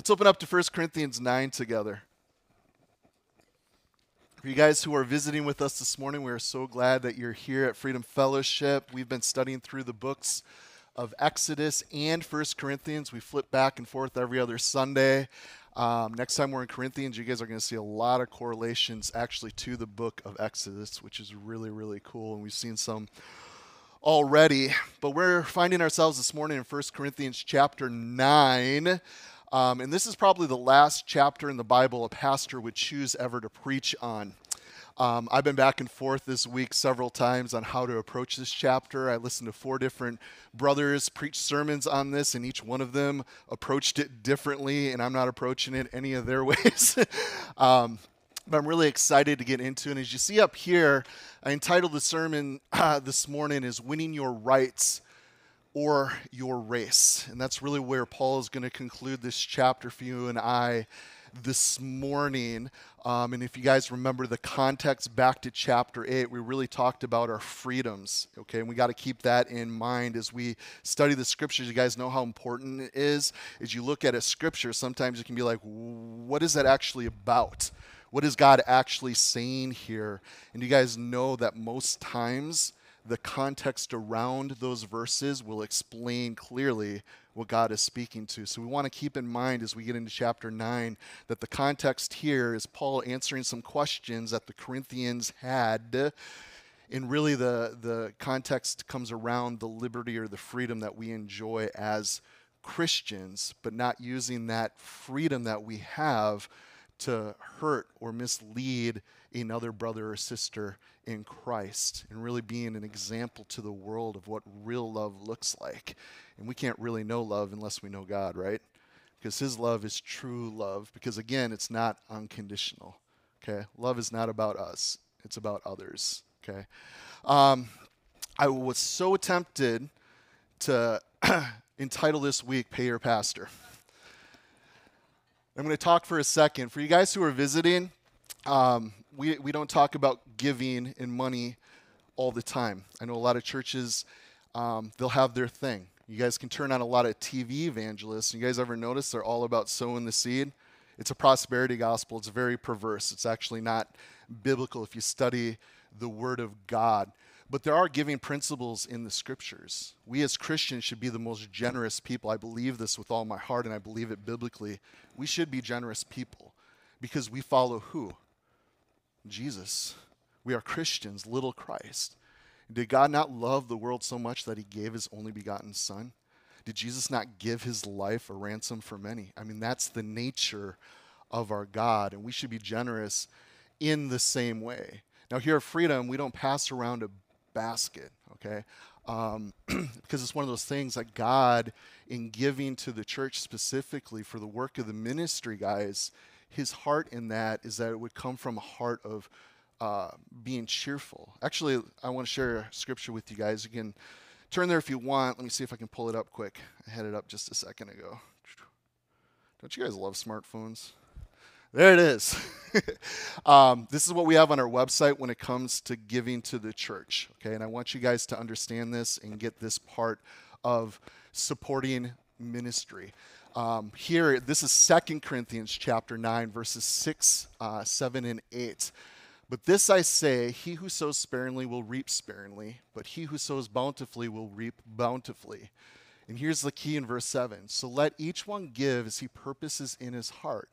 Let's open up to 1 Corinthians 9 together. For you guys who are visiting with us this morning, we are so glad that you're here at Freedom Fellowship. We've been studying through the books of Exodus and 1 Corinthians. We flip back and forth every other Sunday. Um, next time we're in Corinthians, you guys are going to see a lot of correlations actually to the book of Exodus, which is really, really cool. And we've seen some already. But we're finding ourselves this morning in 1 Corinthians chapter 9. Um, and this is probably the last chapter in the Bible a pastor would choose ever to preach on. Um, I've been back and forth this week several times on how to approach this chapter. I listened to four different brothers preach sermons on this, and each one of them approached it differently, and I'm not approaching it any of their ways. um, but I'm really excited to get into it. And as you see up here, I entitled the sermon uh, this morning is Winning Your Rights or your race. And that's really where Paul is going to conclude this chapter for you and I this morning. Um, and if you guys remember the context back to chapter 8, we really talked about our freedoms. Okay, and we got to keep that in mind as we study the scriptures. You guys know how important it is. As you look at a scripture, sometimes you can be like, what is that actually about? What is God actually saying here? And you guys know that most times, the context around those verses will explain clearly what God is speaking to. So we want to keep in mind as we get into chapter 9 that the context here is Paul answering some questions that the Corinthians had. And really, the, the context comes around the liberty or the freedom that we enjoy as Christians, but not using that freedom that we have to hurt or mislead another brother or sister in Christ and really being an example to the world of what real love looks like. And we can't really know love unless we know God, right? Because His love is true love. Because again, it's not unconditional. Okay? Love is not about us, it's about others. Okay? Um, I was so tempted to entitle this week Pay Your Pastor. I'm going to talk for a second. For you guys who are visiting, um, we, we don't talk about giving and money all the time. I know a lot of churches, um, they'll have their thing. You guys can turn on a lot of TV evangelists. You guys ever notice they're all about sowing the seed? It's a prosperity gospel. It's very perverse. It's actually not biblical if you study the Word of God. But there are giving principles in the scriptures. We as Christians should be the most generous people. I believe this with all my heart, and I believe it biblically. We should be generous people because we follow who? Jesus. We are Christians, little Christ. Did God not love the world so much that he gave his only begotten Son? Did Jesus not give his life a ransom for many? I mean, that's the nature of our God, and we should be generous in the same way. Now, here at Freedom, we don't pass around a basket, okay? Um, because it's one of those things that God, in giving to the church specifically for the work of the ministry, guys, his heart in that is that it would come from a heart of uh, being cheerful. Actually, I want to share a scripture with you guys. Can turn there if you want. Let me see if I can pull it up quick. I had it up just a second ago. Don't you guys love smartphones? There it is. um, this is what we have on our website when it comes to giving to the church. Okay, and I want you guys to understand this and get this part of supporting ministry. Um, here, this is Second Corinthians chapter 9, verses 6, uh, 7, and 8. But this I say he who sows sparingly will reap sparingly, but he who sows bountifully will reap bountifully. And here's the key in verse 7 So let each one give as he purposes in his heart,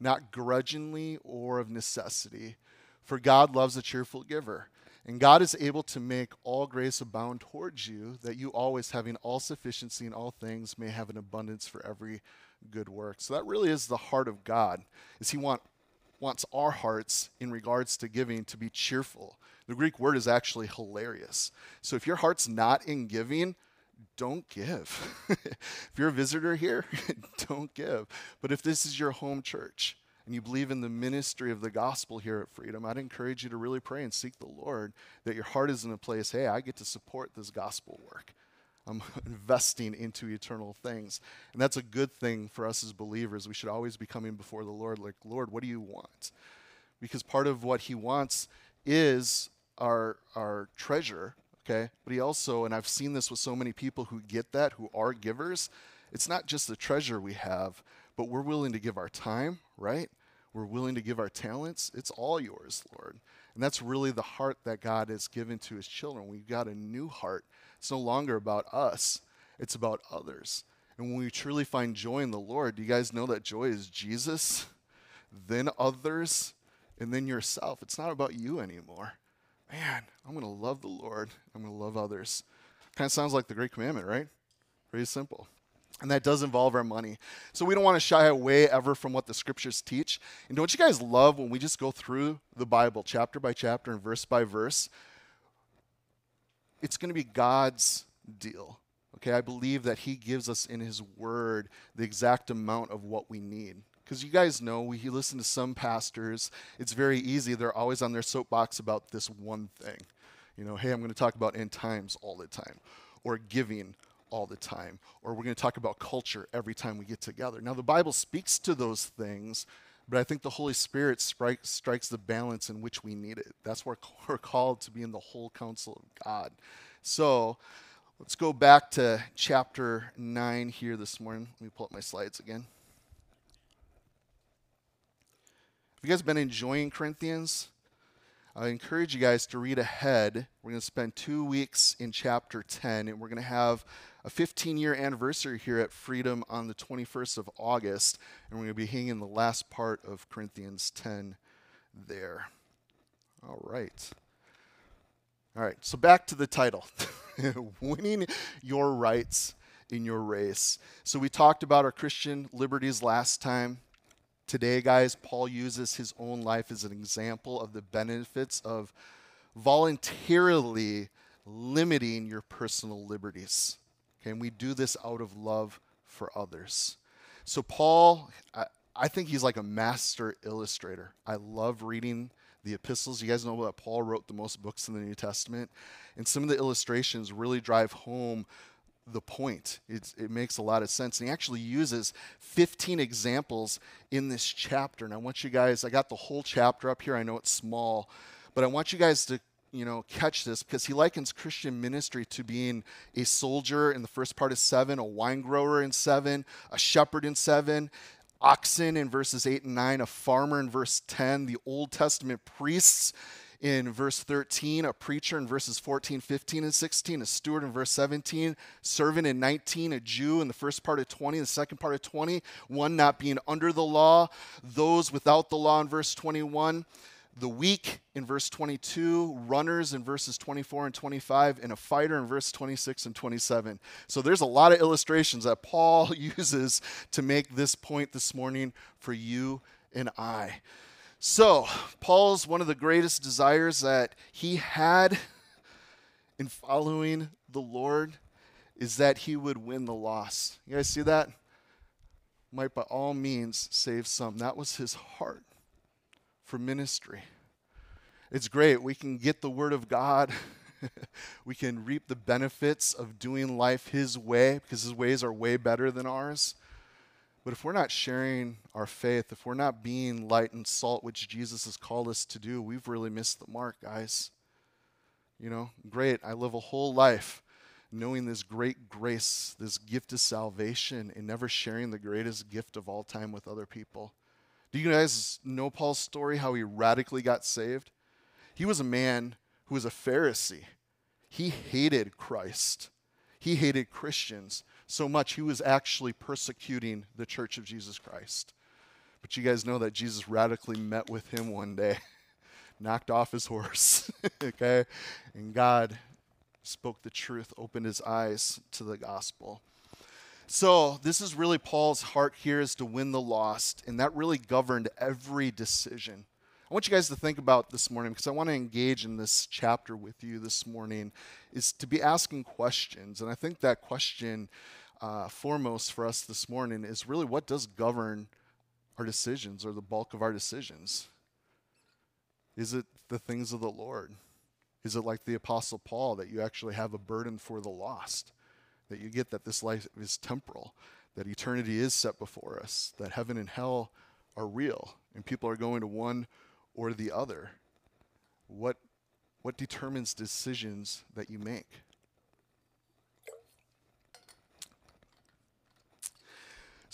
not grudgingly or of necessity, for God loves a cheerful giver. And God is able to make all grace abound towards you, that you always, having all sufficiency in all things, may have an abundance for every good work. So that really is the heart of God. Is He want, wants our hearts in regards to giving to be cheerful. The Greek word is actually hilarious. So if your heart's not in giving, don't give. if you're a visitor here, don't give. But if this is your home church, and you believe in the ministry of the gospel here at Freedom, I'd encourage you to really pray and seek the Lord that your heart is in a place, hey, I get to support this gospel work. I'm investing into eternal things. And that's a good thing for us as believers. We should always be coming before the Lord, like, Lord, what do you want? Because part of what He wants is our, our treasure, okay? But He also, and I've seen this with so many people who get that, who are givers, it's not just the treasure we have, but we're willing to give our time, right? We're willing to give our talents. It's all yours, Lord. And that's really the heart that God has given to his children. We've got a new heart. It's no longer about us, it's about others. And when we truly find joy in the Lord, do you guys know that joy is Jesus, then others, and then yourself? It's not about you anymore. Man, I'm going to love the Lord. I'm going to love others. Kind of sounds like the Great Commandment, right? Pretty simple. And that does involve our money. So we don't want to shy away ever from what the scriptures teach. And don't you guys love when we just go through the Bible chapter by chapter and verse by verse? It's going to be God's deal. Okay, I believe that He gives us in His Word the exact amount of what we need. Because you guys know, we listen to some pastors, it's very easy. They're always on their soapbox about this one thing. You know, hey, I'm going to talk about end times all the time, or giving all the time, or we're going to talk about culture every time we get together. Now, the Bible speaks to those things, but I think the Holy Spirit strike, strikes the balance in which we need it. That's where we're called to be in the whole counsel of God. So let's go back to chapter 9 here this morning. Let me pull up my slides again. Have you guys been enjoying Corinthians? I encourage you guys to read ahead. We're going to spend two weeks in chapter 10, and we're going to have a 15 year anniversary here at Freedom on the 21st of August, and we're going to be hanging the last part of Corinthians 10 there. All right. All right, so back to the title Winning Your Rights in Your Race. So we talked about our Christian liberties last time. Today, guys, Paul uses his own life as an example of the benefits of voluntarily limiting your personal liberties. Okay, and we do this out of love for others. So, Paul, I, I think he's like a master illustrator. I love reading the epistles. You guys know that Paul wrote the most books in the New Testament. And some of the illustrations really drive home the point. It's, it makes a lot of sense. And he actually uses 15 examples in this chapter. And I want you guys, I got the whole chapter up here. I know it's small, but I want you guys to you know, catch this because he likens Christian ministry to being a soldier in the first part of seven, a wine grower in seven, a shepherd in seven, oxen in verses eight and nine, a farmer in verse 10, the Old Testament priests in verse 13, a preacher in verses 14, 15, and 16, a steward in verse 17, servant in 19, a Jew in the first part of 20, the second part of 20, one not being under the law, those without the law in verse 21 the weak in verse 22, runners in verses 24 and 25, and a fighter in verse 26 and 27. So there's a lot of illustrations that Paul uses to make this point this morning for you and I. So, Paul's one of the greatest desires that he had in following the Lord is that he would win the loss. You guys see that? Might by all means save some. That was his heart for ministry. It's great. We can get the Word of God. we can reap the benefits of doing life His way because His ways are way better than ours. But if we're not sharing our faith, if we're not being light and salt, which Jesus has called us to do, we've really missed the mark, guys. You know, great. I live a whole life knowing this great grace, this gift of salvation, and never sharing the greatest gift of all time with other people. Do you guys know Paul's story, how he radically got saved? He was a man who was a Pharisee. He hated Christ, he hated Christians so much, he was actually persecuting the church of Jesus Christ. But you guys know that Jesus radically met with him one day, knocked off his horse, okay? And God spoke the truth, opened his eyes to the gospel. So, this is really Paul's heart here is to win the lost, and that really governed every decision. I want you guys to think about this morning because I want to engage in this chapter with you this morning is to be asking questions. And I think that question uh, foremost for us this morning is really what does govern our decisions or the bulk of our decisions? Is it the things of the Lord? Is it like the Apostle Paul that you actually have a burden for the lost? that you get that this life is temporal, that eternity is set before us, that heaven and hell are real, and people are going to one or the other. What, what determines decisions that you make?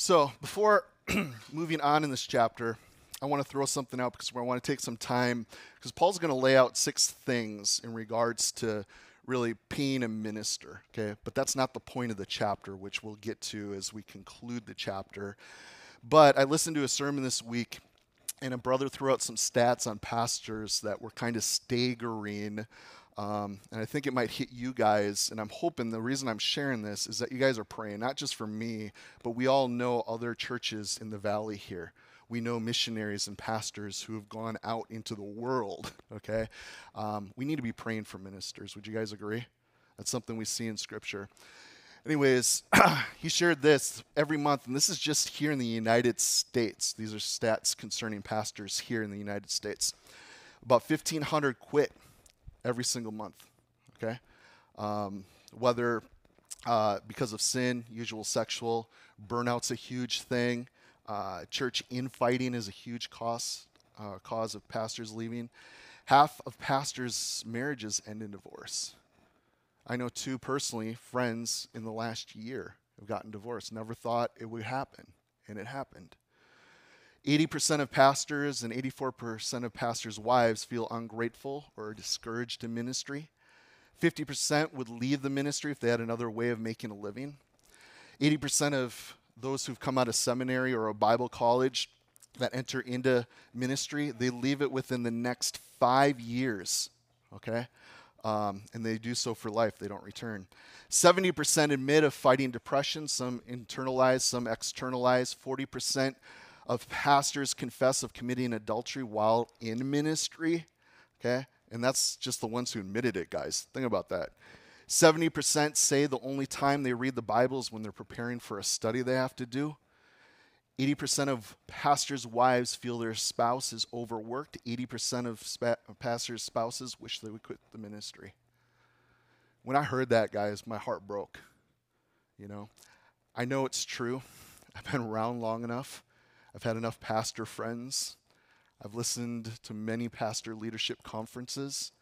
So, before moving on in this chapter, I want to throw something out because I want to take some time because Paul's going to lay out six things in regards to really being a minister, okay? But that's not the point of the chapter, which we'll get to as we conclude the chapter. But I listened to a sermon this week, and a brother threw out some stats on pastors that were kind of staggering. Um, and I think it might hit you guys. And I'm hoping the reason I'm sharing this is that you guys are praying, not just for me, but we all know other churches in the valley here we know missionaries and pastors who have gone out into the world, okay? Um, we need to be praying for ministers. Would you guys agree? That's something we see in Scripture. Anyways, he shared this every month, and this is just here in the United States. These are stats concerning pastors here in the United States. About 1,500 quit every single month, okay? Um, whether uh, because of sin, usual sexual, burnout's a huge thing. Uh, church infighting is a huge cause, uh, cause of pastors leaving. Half of pastors' marriages end in divorce. I know two personally, friends in the last year have gotten divorced. Never thought it would happen, and it happened. 80% of pastors and 84% of pastors' wives feel ungrateful or discouraged in ministry. 50% would leave the ministry if they had another way of making a living. 80% of those who've come out of seminary or a Bible college that enter into ministry, they leave it within the next five years, okay? Um, and they do so for life, they don't return. 70% admit of fighting depression, some internalize, some externalize. 40% of pastors confess of committing adultery while in ministry, okay? And that's just the ones who admitted it, guys. Think about that. 70% say the only time they read the Bible is when they're preparing for a study they have to do. 80% of pastors' wives feel their spouse is overworked. 80% of spa- pastors' spouses wish they would quit the ministry. When I heard that, guys, my heart broke. You know, I know it's true. I've been around long enough. I've had enough pastor friends. I've listened to many pastor leadership conferences.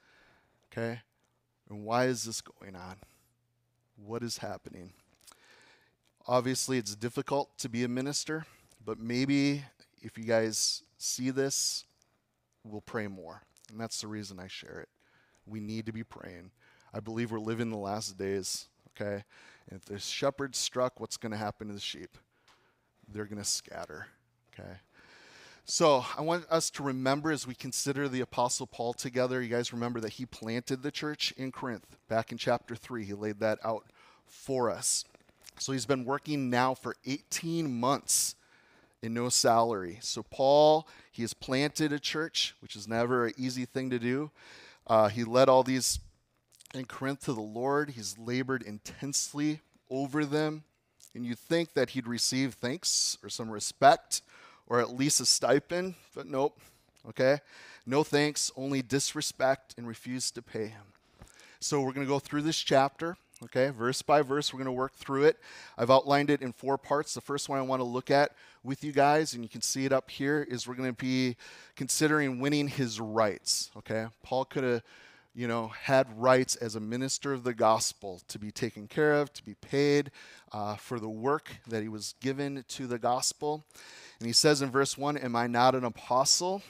Okay? And why is this going on? What is happening? Obviously, it's difficult to be a minister, but maybe if you guys see this, we'll pray more. And that's the reason I share it. We need to be praying. I believe we're living the last days, okay? And if the shepherd struck, what's going to happen to the sheep? They're going to scatter, okay? So I want us to remember as we consider the Apostle Paul together. You guys remember that he planted the church in Corinth back in chapter 3. He laid that out for us. So he's been working now for 18 months in no salary. So Paul, he has planted a church, which is never an easy thing to do. Uh, he led all these in Corinth to the Lord. He's labored intensely over them. And you'd think that he'd receive thanks or some respect or at least a stipend, but nope. Okay? No thanks, only disrespect and refuse to pay him. So we're going to go through this chapter, okay? Verse by verse, we're going to work through it. I've outlined it in four parts. The first one I want to look at with you guys, and you can see it up here, is we're going to be considering winning his rights, okay? Paul could have you know, had rights as a minister of the gospel to be taken care of, to be paid uh, for the work that he was given to the gospel. And he says in verse 1 Am I not an apostle?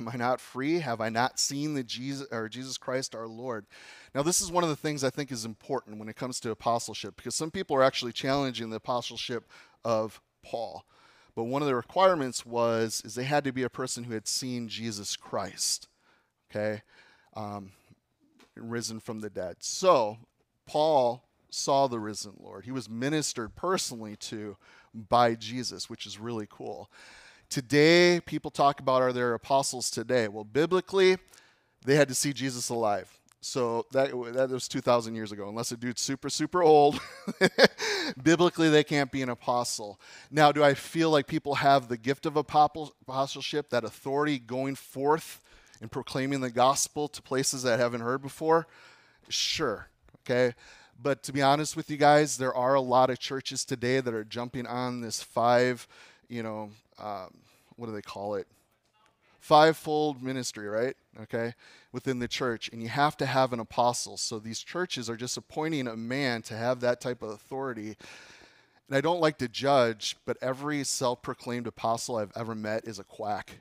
Am I not free? Have I not seen the Jesus or Jesus Christ our Lord? Now, this is one of the things I think is important when it comes to apostleship because some people are actually challenging the apostleship of Paul. But one of the requirements was is they had to be a person who had seen Jesus Christ, okay, um, risen from the dead. So Paul saw the risen Lord. He was ministered personally to by Jesus, which is really cool. Today, people talk about are there apostles today? Well, biblically, they had to see Jesus alive. So that, that was 2,000 years ago. Unless a dude's super, super old, biblically, they can't be an apostle. Now, do I feel like people have the gift of apostleship, that authority going forth and proclaiming the gospel to places that haven't heard before? Sure. Okay. But to be honest with you guys, there are a lot of churches today that are jumping on this five, you know, um, what do they call it? Fivefold ministry, right? Okay, within the church. And you have to have an apostle. So these churches are just appointing a man to have that type of authority. And I don't like to judge, but every self proclaimed apostle I've ever met is a quack.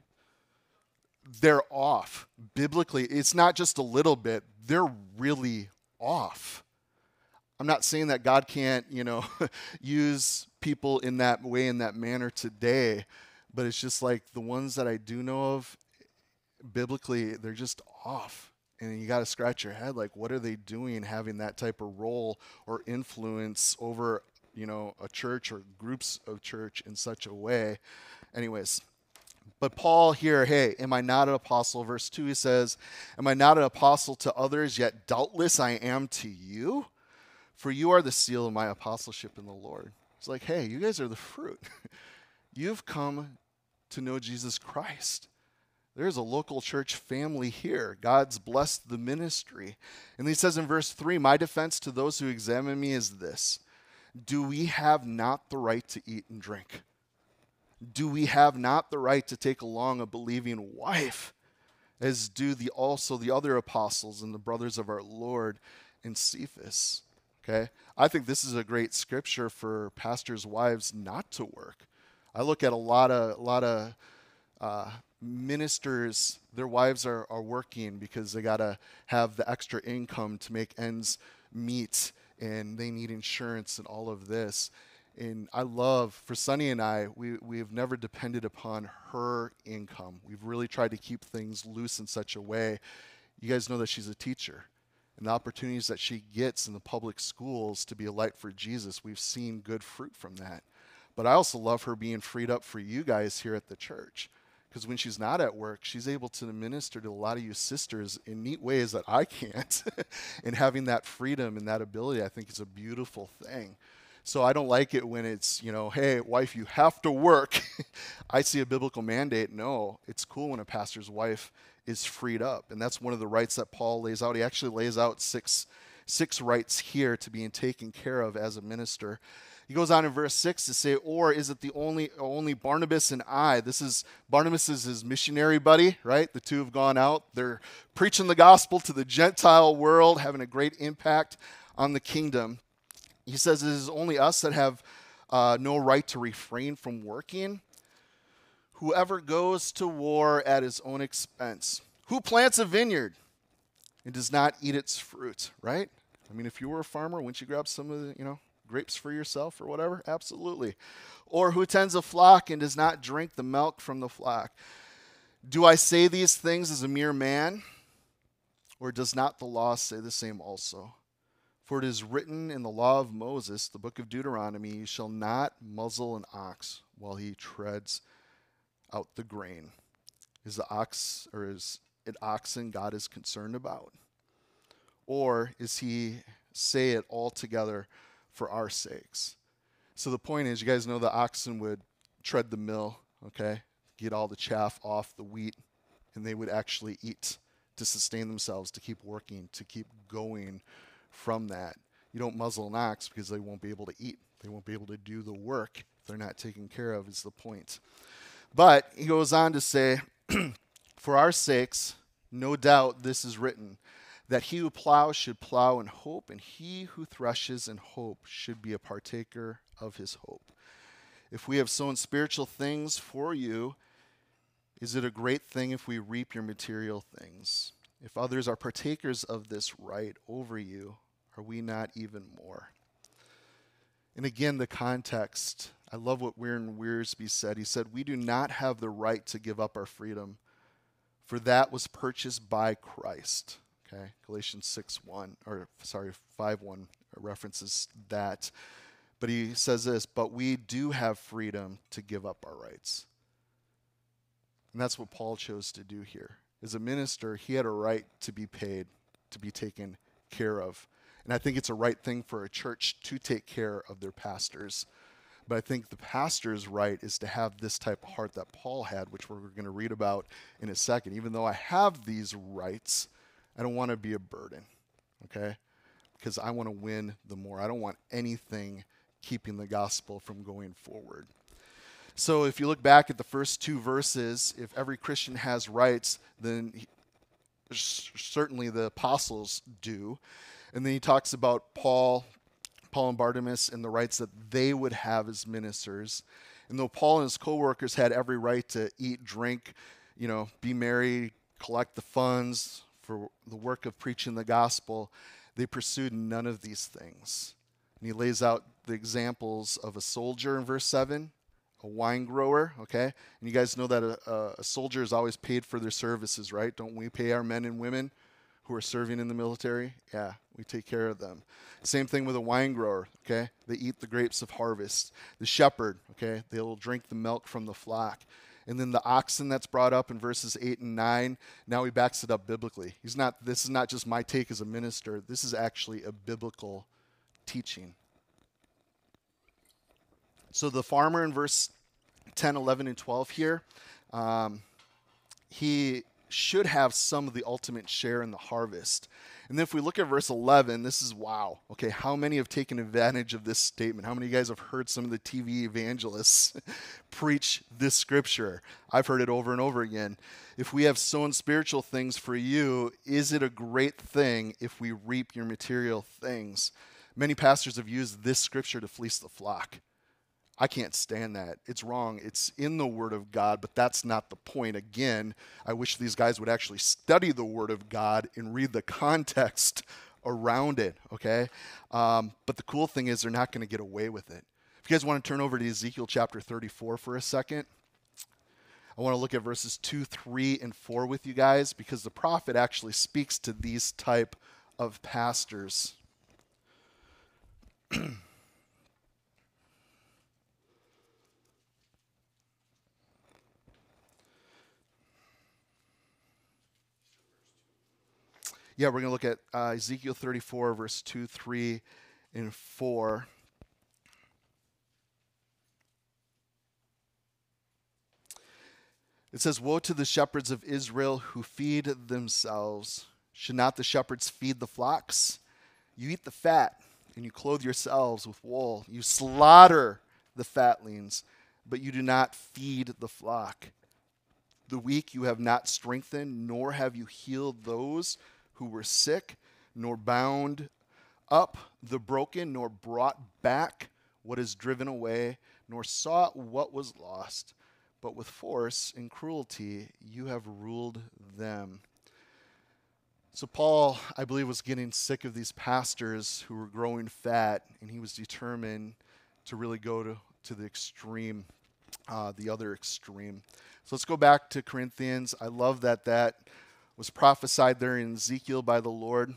They're off. Biblically, it's not just a little bit, they're really off. I'm not saying that God can't, you know, use people in that way, in that manner today, but it's just like the ones that I do know of, biblically, they're just off. And you got to scratch your head like, what are they doing having that type of role or influence over, you know, a church or groups of church in such a way? Anyways, but Paul here, hey, am I not an apostle? Verse 2, he says, Am I not an apostle to others, yet doubtless I am to you? For you are the seal of my apostleship in the Lord. It's like, hey, you guys are the fruit. You've come to know Jesus Christ. There's a local church family here. God's blessed the ministry. And he says in verse 3 My defense to those who examine me is this Do we have not the right to eat and drink? Do we have not the right to take along a believing wife, as do the, also the other apostles and the brothers of our Lord and Cephas? Okay? I think this is a great scripture for pastors' wives not to work. I look at a lot of a lot of uh, ministers, their wives are, are working because they got to have the extra income to make ends meet and they need insurance and all of this. And I love, for Sunny and I, we, we've never depended upon her income. We've really tried to keep things loose in such a way. You guys know that she's a teacher. And the opportunities that she gets in the public schools to be a light for Jesus, we've seen good fruit from that. But I also love her being freed up for you guys here at the church because when she's not at work, she's able to minister to a lot of you sisters in neat ways that I can't. and having that freedom and that ability, I think is a beautiful thing. So I don't like it when it's, you know, hey, wife, you have to work. I see a biblical mandate. No, it's cool when a pastor's wife is freed up. And that's one of the rights that Paul lays out. He actually lays out six six rights here to being taken care of as a minister. He goes on in verse 6 to say, Or is it the only, only Barnabas and I? This is Barnabas is his missionary buddy, right? The two have gone out. They're preaching the gospel to the Gentile world, having a great impact on the kingdom. He says, It is only us that have uh, no right to refrain from working. Whoever goes to war at his own expense. Who plants a vineyard and does not eat its fruit, right? I mean, if you were a farmer, wouldn't you grab some of the, you know, grapes for yourself or whatever? Absolutely. Or who tends a flock and does not drink the milk from the flock? Do I say these things as a mere man? Or does not the law say the same also? For it is written in the law of Moses, the book of Deuteronomy, you shall not muzzle an ox while he treads out the grain. Is the ox or is it oxen God is concerned about? Or is he say it all together for our sakes. So the point is, you guys know the oxen would tread the mill, okay, get all the chaff off the wheat, and they would actually eat to sustain themselves, to keep working, to keep going from that. You don't muzzle an ox because they won't be able to eat. They won't be able to do the work if they're not taken care of, is the point. But he goes on to say, For our sakes, no doubt this is written that he who plows should plow in hope, and he who threshes in hope should be a partaker of his hope. If we have sown spiritual things for you, is it a great thing if we reap your material things? If others are partakers of this right over you, are we not even more? And again, the context. I love what Warren Wiersbe said. He said, We do not have the right to give up our freedom, for that was purchased by Christ. Okay, Galatians 6 1, or sorry, 5 1 references that. But he says this, but we do have freedom to give up our rights. And that's what Paul chose to do here. As a minister, he had a right to be paid, to be taken care of. And I think it's a right thing for a church to take care of their pastors. But I think the pastor's right is to have this type of heart that Paul had, which we're going to read about in a second. Even though I have these rights, I don't want to be a burden, okay? Because I want to win the more. I don't want anything keeping the gospel from going forward. So if you look back at the first two verses, if every Christian has rights, then he, certainly the apostles do. And then he talks about Paul Paul and Barnabas and the rights that they would have as ministers. And though Paul and his co-workers had every right to eat, drink, you know, be merry, collect the funds for the work of preaching the gospel, they pursued none of these things. And he lays out the examples of a soldier in verse 7, a wine grower, okay? And you guys know that a, a, soldier is always paid for their services, right? Don't we pay our men and women who are serving in the military? Yeah, we take care of them. Same thing with a wine grower, okay? They eat the grapes of harvest. The shepherd, okay? They'll drink the milk from the flock. And then the oxen that's brought up in verses 8 and 9, now he backs it up biblically. He's not this is not just my take as a minister. This is actually a biblical teaching. So the farmer in verse 10, 11, and 12 here, um, he should have some of the ultimate share in the harvest. And then if we look at verse 11, this is wow. Okay, how many have taken advantage of this statement? How many of you guys have heard some of the TV evangelists preach this scripture? I've heard it over and over again. If we have sown spiritual things for you, is it a great thing if we reap your material things? Many pastors have used this scripture to fleece the flock. I can't stand that. It's wrong. It's in the Word of God, but that's not the point. Again, I wish these guys would actually study the Word of God and read the context around it, okay? Um, but the cool thing is, they're not going to get away with it. If you guys want to turn over to Ezekiel chapter 34 for a second, I want to look at verses 2, 3, and 4 with you guys because the prophet actually speaks to these type of pastors. yeah, we're going to look at uh, Ezekiel 34, verse 2, 3, and 4. It says, Woe to the shepherds of Israel who feed themselves. Should not the shepherds feed the flocks? You eat the fat, and you clothe yourselves with wool. You slaughter the fatlings, but you do not feed the flock. The weak you have not strengthened, nor have you healed those who were sick, nor bound up the broken, nor brought back what is driven away, nor sought what was lost. But with force and cruelty you have ruled them. So, Paul, I believe, was getting sick of these pastors who were growing fat, and he was determined to really go to, to the extreme, uh, the other extreme. So, let's go back to Corinthians. I love that that was prophesied there in Ezekiel by the Lord.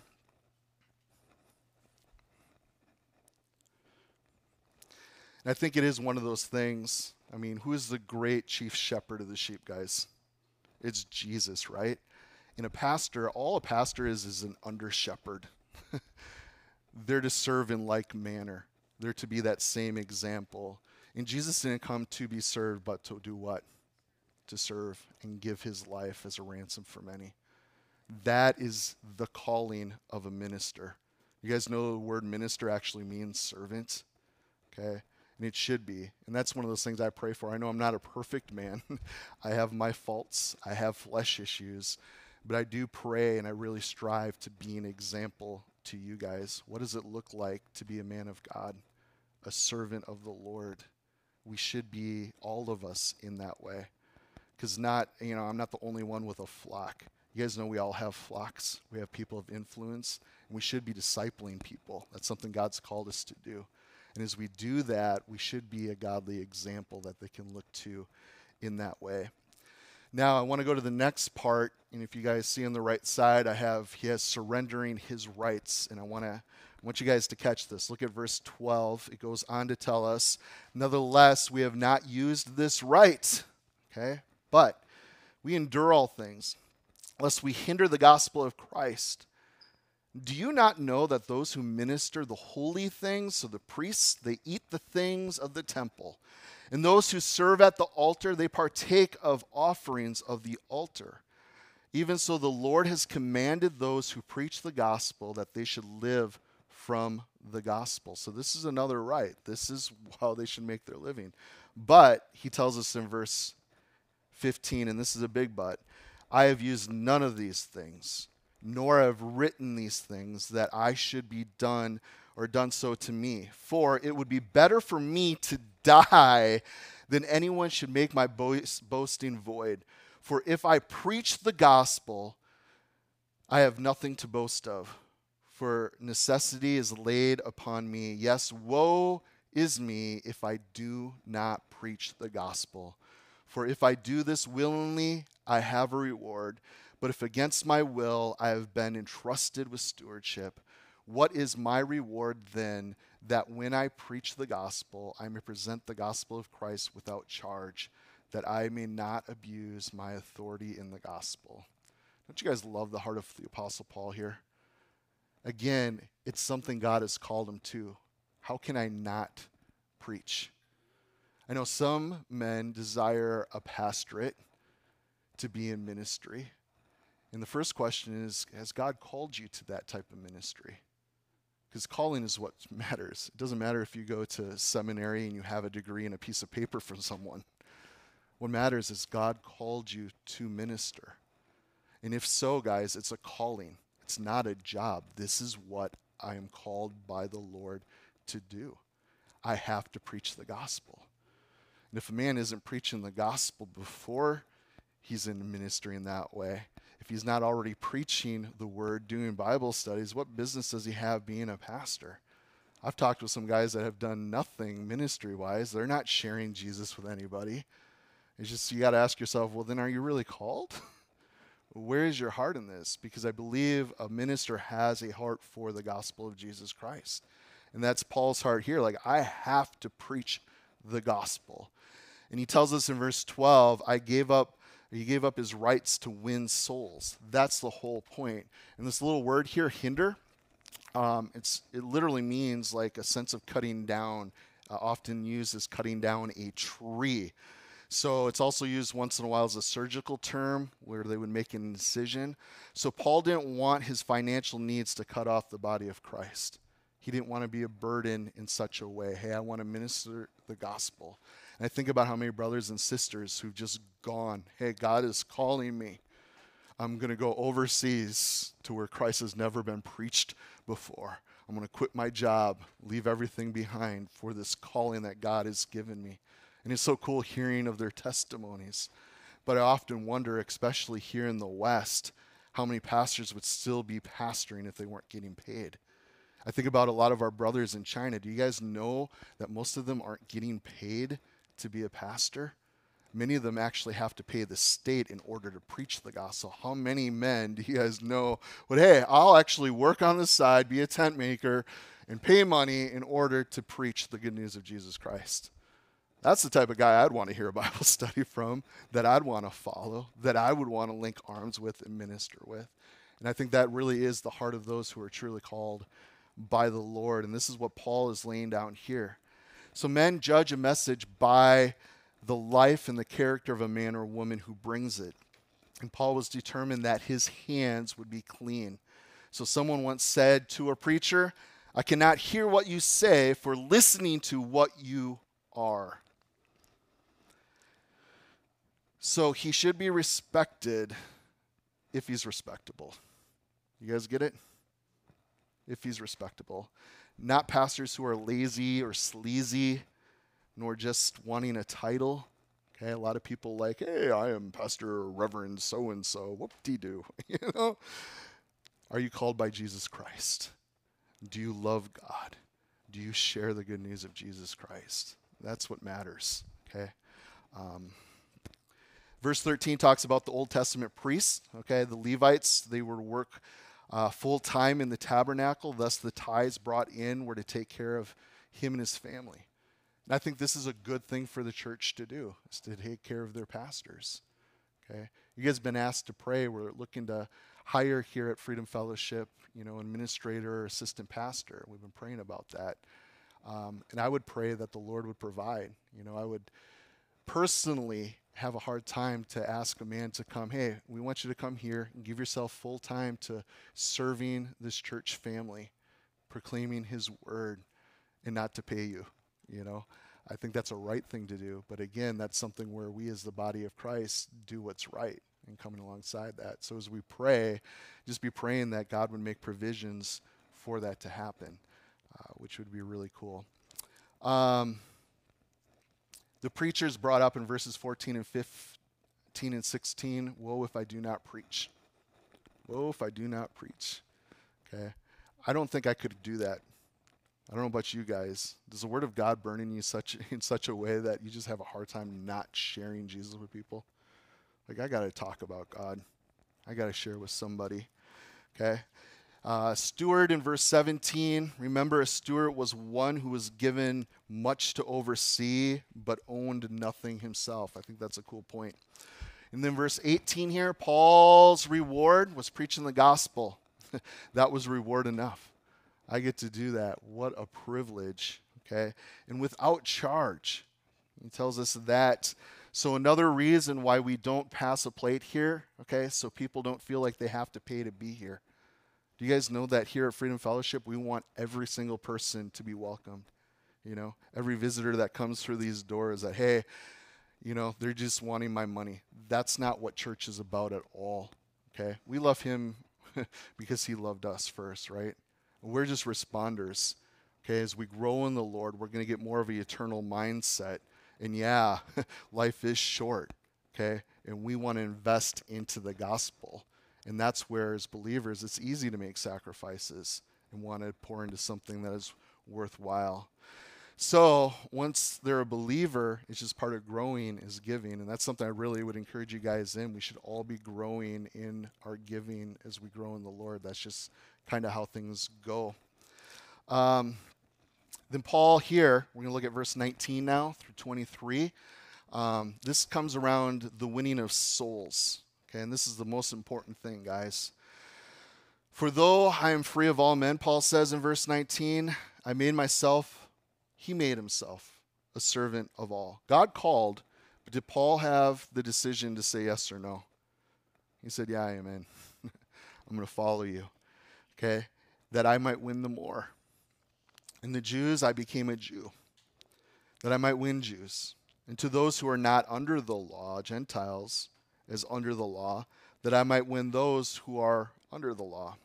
And I think it is one of those things. I mean, who is the great chief shepherd of the sheep, guys? It's Jesus, right? And a pastor, all a pastor is is an under shepherd. They're to serve in like manner. They're to be that same example. And Jesus didn't come to be served, but to do what? To serve and give his life as a ransom for many. That is the calling of a minister. You guys know the word minister actually means servant. Okay? And it should be. And that's one of those things I pray for. I know I'm not a perfect man. I have my faults, I have flesh issues. But I do pray and I really strive to be an example to you guys. What does it look like to be a man of God, a servant of the Lord? We should be, all of us, in that way. Because not, you know, I'm not the only one with a flock. You guys know we all have flocks. We have people of influence, and we should be discipling people. That's something God's called us to do. And as we do that, we should be a godly example that they can look to in that way. Now, I want to go to the next part, and if you guys see on the right side, I have he has surrendering his rights, and I want to I want you guys to catch this. Look at verse 12. It goes on to tell us, "Nevertheless, we have not used this right." Okay? But we endure all things lest we hinder the gospel of Christ. Do you not know that those who minister the holy things, so the priests, they eat the things of the temple, and those who serve at the altar, they partake of offerings of the altar? Even so, the Lord has commanded those who preach the gospel that they should live from the gospel. So, this is another right. This is how they should make their living. But he tells us in verse 15, and this is a big but I have used none of these things, nor have written these things that I should be done or done so to me. For it would be better for me to die than anyone should make my boasting void. For if I preach the gospel, I have nothing to boast of, for necessity is laid upon me. Yes, woe is me if I do not preach the gospel. For if I do this willingly, I have a reward. But if against my will I have been entrusted with stewardship, what is my reward then that when I preach the gospel, I may present the gospel of Christ without charge, that I may not abuse my authority in the gospel? Don't you guys love the heart of the Apostle Paul here? Again, it's something God has called him to. How can I not preach? I know some men desire a pastorate to be in ministry. And the first question is Has God called you to that type of ministry? Because calling is what matters. It doesn't matter if you go to seminary and you have a degree and a piece of paper from someone. What matters is God called you to minister. And if so, guys, it's a calling, it's not a job. This is what I am called by the Lord to do. I have to preach the gospel. And if a man isn't preaching the gospel before he's in ministry in that way, if he's not already preaching the word, doing Bible studies, what business does he have being a pastor? I've talked with some guys that have done nothing ministry wise. They're not sharing Jesus with anybody. It's just you got to ask yourself, well, then are you really called? Where is your heart in this? Because I believe a minister has a heart for the gospel of Jesus Christ. And that's Paul's heart here. Like, I have to preach the gospel. And he tells us in verse 12, I gave up he gave up his rights to win souls. That's the whole point. And this little word here, hinder, um, it's it literally means like a sense of cutting down. Uh, often used as cutting down a tree. So it's also used once in a while as a surgical term where they would make an incision. So Paul didn't want his financial needs to cut off the body of Christ. He didn't want to be a burden in such a way. Hey, I want to minister the gospel. And I think about how many brothers and sisters who've just gone, hey, God is calling me. I'm going to go overseas to where Christ has never been preached before. I'm going to quit my job, leave everything behind for this calling that God has given me. And it's so cool hearing of their testimonies. But I often wonder, especially here in the West, how many pastors would still be pastoring if they weren't getting paid. I think about a lot of our brothers in China. Do you guys know that most of them aren't getting paid to be a pastor? Many of them actually have to pay the state in order to preach the gospel. How many men do you guys know? But hey, I'll actually work on the side, be a tent maker, and pay money in order to preach the good news of Jesus Christ. That's the type of guy I'd want to hear a Bible study from, that I'd want to follow, that I would want to link arms with and minister with. And I think that really is the heart of those who are truly called by the Lord. And this is what Paul is laying down here. So men judge a message by the life and the character of a man or woman who brings it. And Paul was determined that his hands would be clean. So someone once said to a preacher, I cannot hear what you say for listening to what you are. So he should be respected if he's respectable. You guys get it? If he's respectable. Not pastors who are lazy or sleazy, nor just wanting a title. Okay, a lot of people like, hey, I am Pastor Reverend so and so. Whoop de doo. You know? Are you called by Jesus Christ? Do you love God? Do you share the good news of Jesus Christ? That's what matters. Okay. Um, Verse 13 talks about the Old Testament priests, okay, the Levites, they were work uh, full time in the tabernacle, thus, the tithes brought in were to take care of him and his family. And I think this is a good thing for the church to do, is to take care of their pastors. Okay? You guys have been asked to pray. We're looking to hire here at Freedom Fellowship, you know, administrator or assistant pastor. We've been praying about that. Um, and I would pray that the Lord would provide. You know, I would personally have a hard time to ask a man to come, hey, we want you to come here and give yourself full time to serving this church family, proclaiming his word, and not to pay you. You know, I think that's a right thing to do. But again, that's something where we as the body of Christ do what's right and coming alongside that. So as we pray, just be praying that God would make provisions for that to happen. uh, which would be really cool. Um, the preachers brought up in verses 14 and 15 and 16 Woe if I do not preach. Woe if I do not preach. Okay. I don't think I could do that. I don't know about you guys. Does the word of God burn in you such in such a way that you just have a hard time not sharing Jesus with people? Like I got to talk about God. I got to share with somebody. Okay. Uh, steward in verse 17. Remember, a steward was one who was given much to oversee, but owned nothing himself. I think that's a cool point. And then verse 18 here Paul's reward was preaching the gospel. that was reward enough. I get to do that. What a privilege. Okay. And without charge. He tells us that. So, another reason why we don't pass a plate here, okay, so people don't feel like they have to pay to be here. Do you guys know that here at Freedom Fellowship, we want every single person to be welcomed? You know, every visitor that comes through these doors that, hey, you know, they're just wanting my money. That's not what church is about at all. Okay? We love him because he loved us first, right? We're just responders. Okay, as we grow in the Lord, we're going to get more of an eternal mindset. And yeah, life is short. Okay, and we want to invest into the gospel. And that's where, as believers, it's easy to make sacrifices and want to pour into something that is worthwhile. So once they're a believer, it's just part of growing is giving. And that's something I really would encourage you guys in. We should all be growing in our giving as we grow in the Lord. That's just kind of how things go. Um, then Paul here, we're going to look at verse 19 now through 23. Um, this comes around the winning of souls. Okay, and this is the most important thing, guys. For though I am free of all men, Paul says in verse 19, I made myself, he made himself a servant of all. God called, but did Paul have the decision to say yes or no? He said, Yeah, I am in. I'm going to follow you. Okay, that I might win the more. In the Jews, I became a Jew, that I might win Jews. And to those who are not under the law, Gentiles, as under the law, that I might win those who are under the law.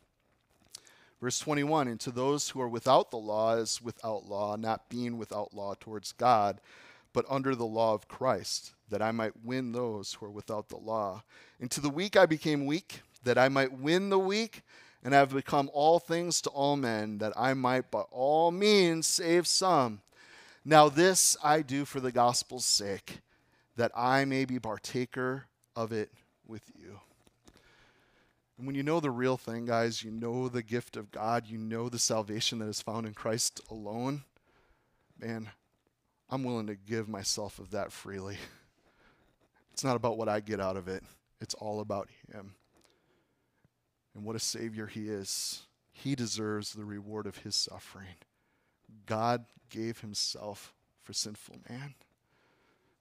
Verse 21 And to those who are without the law as without law, not being without law towards God, but under the law of Christ, that I might win those who are without the law. And to the weak I became weak, that I might win the weak, and I have become all things to all men, that I might by all means save some. Now this I do for the gospel's sake, that I may be partaker of it with you. And when you know the real thing, guys, you know the gift of God, you know the salvation that is found in Christ alone, man, I'm willing to give myself of that freely. It's not about what I get out of it, it's all about Him. And what a Savior He is. He deserves the reward of His suffering. God gave Himself for sinful man.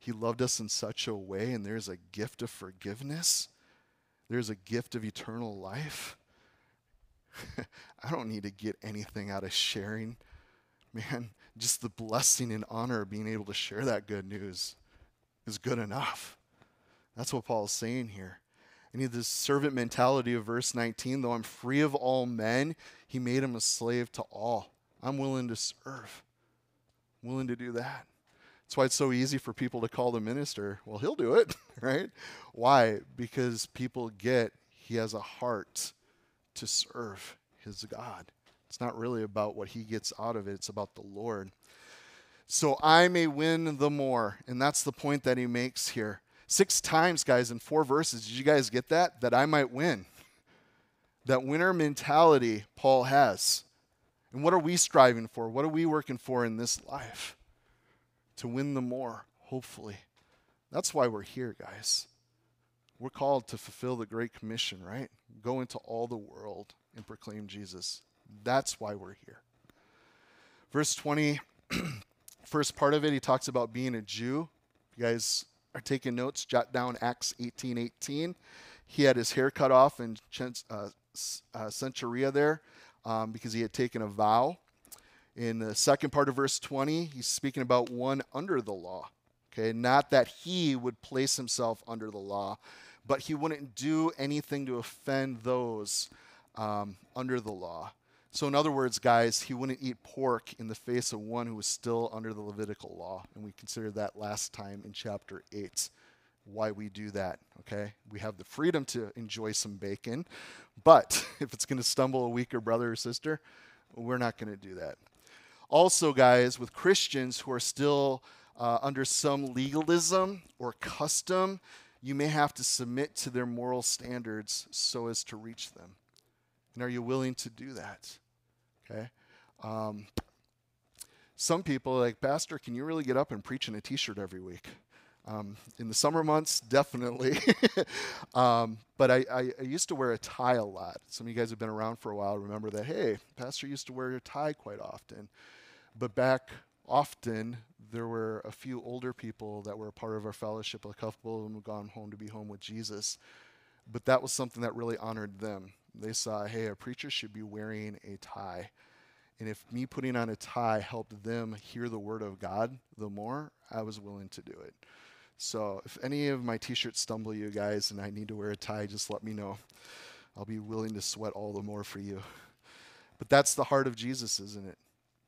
He loved us in such a way, and there's a gift of forgiveness. There's a gift of eternal life. I don't need to get anything out of sharing. Man, just the blessing and honor of being able to share that good news is good enough. That's what Paul is saying here. And he this servant mentality of verse 19, though I'm free of all men, he made him a slave to all. I'm willing to serve. I'm willing to do that. That's why it's so easy for people to call the minister. Well, he'll do it, right? Why? Because people get he has a heart to serve his God. It's not really about what he gets out of it, it's about the Lord. So I may win the more. And that's the point that he makes here. Six times, guys, in four verses. Did you guys get that? That I might win. That winner mentality Paul has. And what are we striving for? What are we working for in this life? To win them more, hopefully. That's why we're here, guys. We're called to fulfill the Great Commission, right? Go into all the world and proclaim Jesus. That's why we're here. Verse 20, first part of it, he talks about being a Jew. You guys are taking notes, jot down Acts 18 18. He had his hair cut off in uh, uh, Cenchrea there um, because he had taken a vow. In the second part of verse 20, he's speaking about one under the law. Okay, not that he would place himself under the law, but he wouldn't do anything to offend those um, under the law. So, in other words, guys, he wouldn't eat pork in the face of one who was still under the Levitical law. And we considered that last time in chapter 8, why we do that, okay? We have the freedom to enjoy some bacon, but if it's going to stumble a weaker brother or sister, we're not going to do that. Also, guys, with Christians who are still uh, under some legalism or custom, you may have to submit to their moral standards so as to reach them. And are you willing to do that? Okay. Um, some people like, Pastor, can you really get up and preach in a t shirt every week? Um, in the summer months, definitely. um, but I, I, I, used to wear a tie a lot. Some of you guys have been around for a while remember that, hey, Pastor used to wear a tie quite often. But back often, there were a few older people that were a part of our fellowship. A couple of them had gone home to be home with Jesus. But that was something that really honored them. They saw, hey, a preacher should be wearing a tie. And if me putting on a tie helped them hear the word of God the more, I was willing to do it. So if any of my t shirts stumble you guys and I need to wear a tie, just let me know. I'll be willing to sweat all the more for you. But that's the heart of Jesus, isn't it?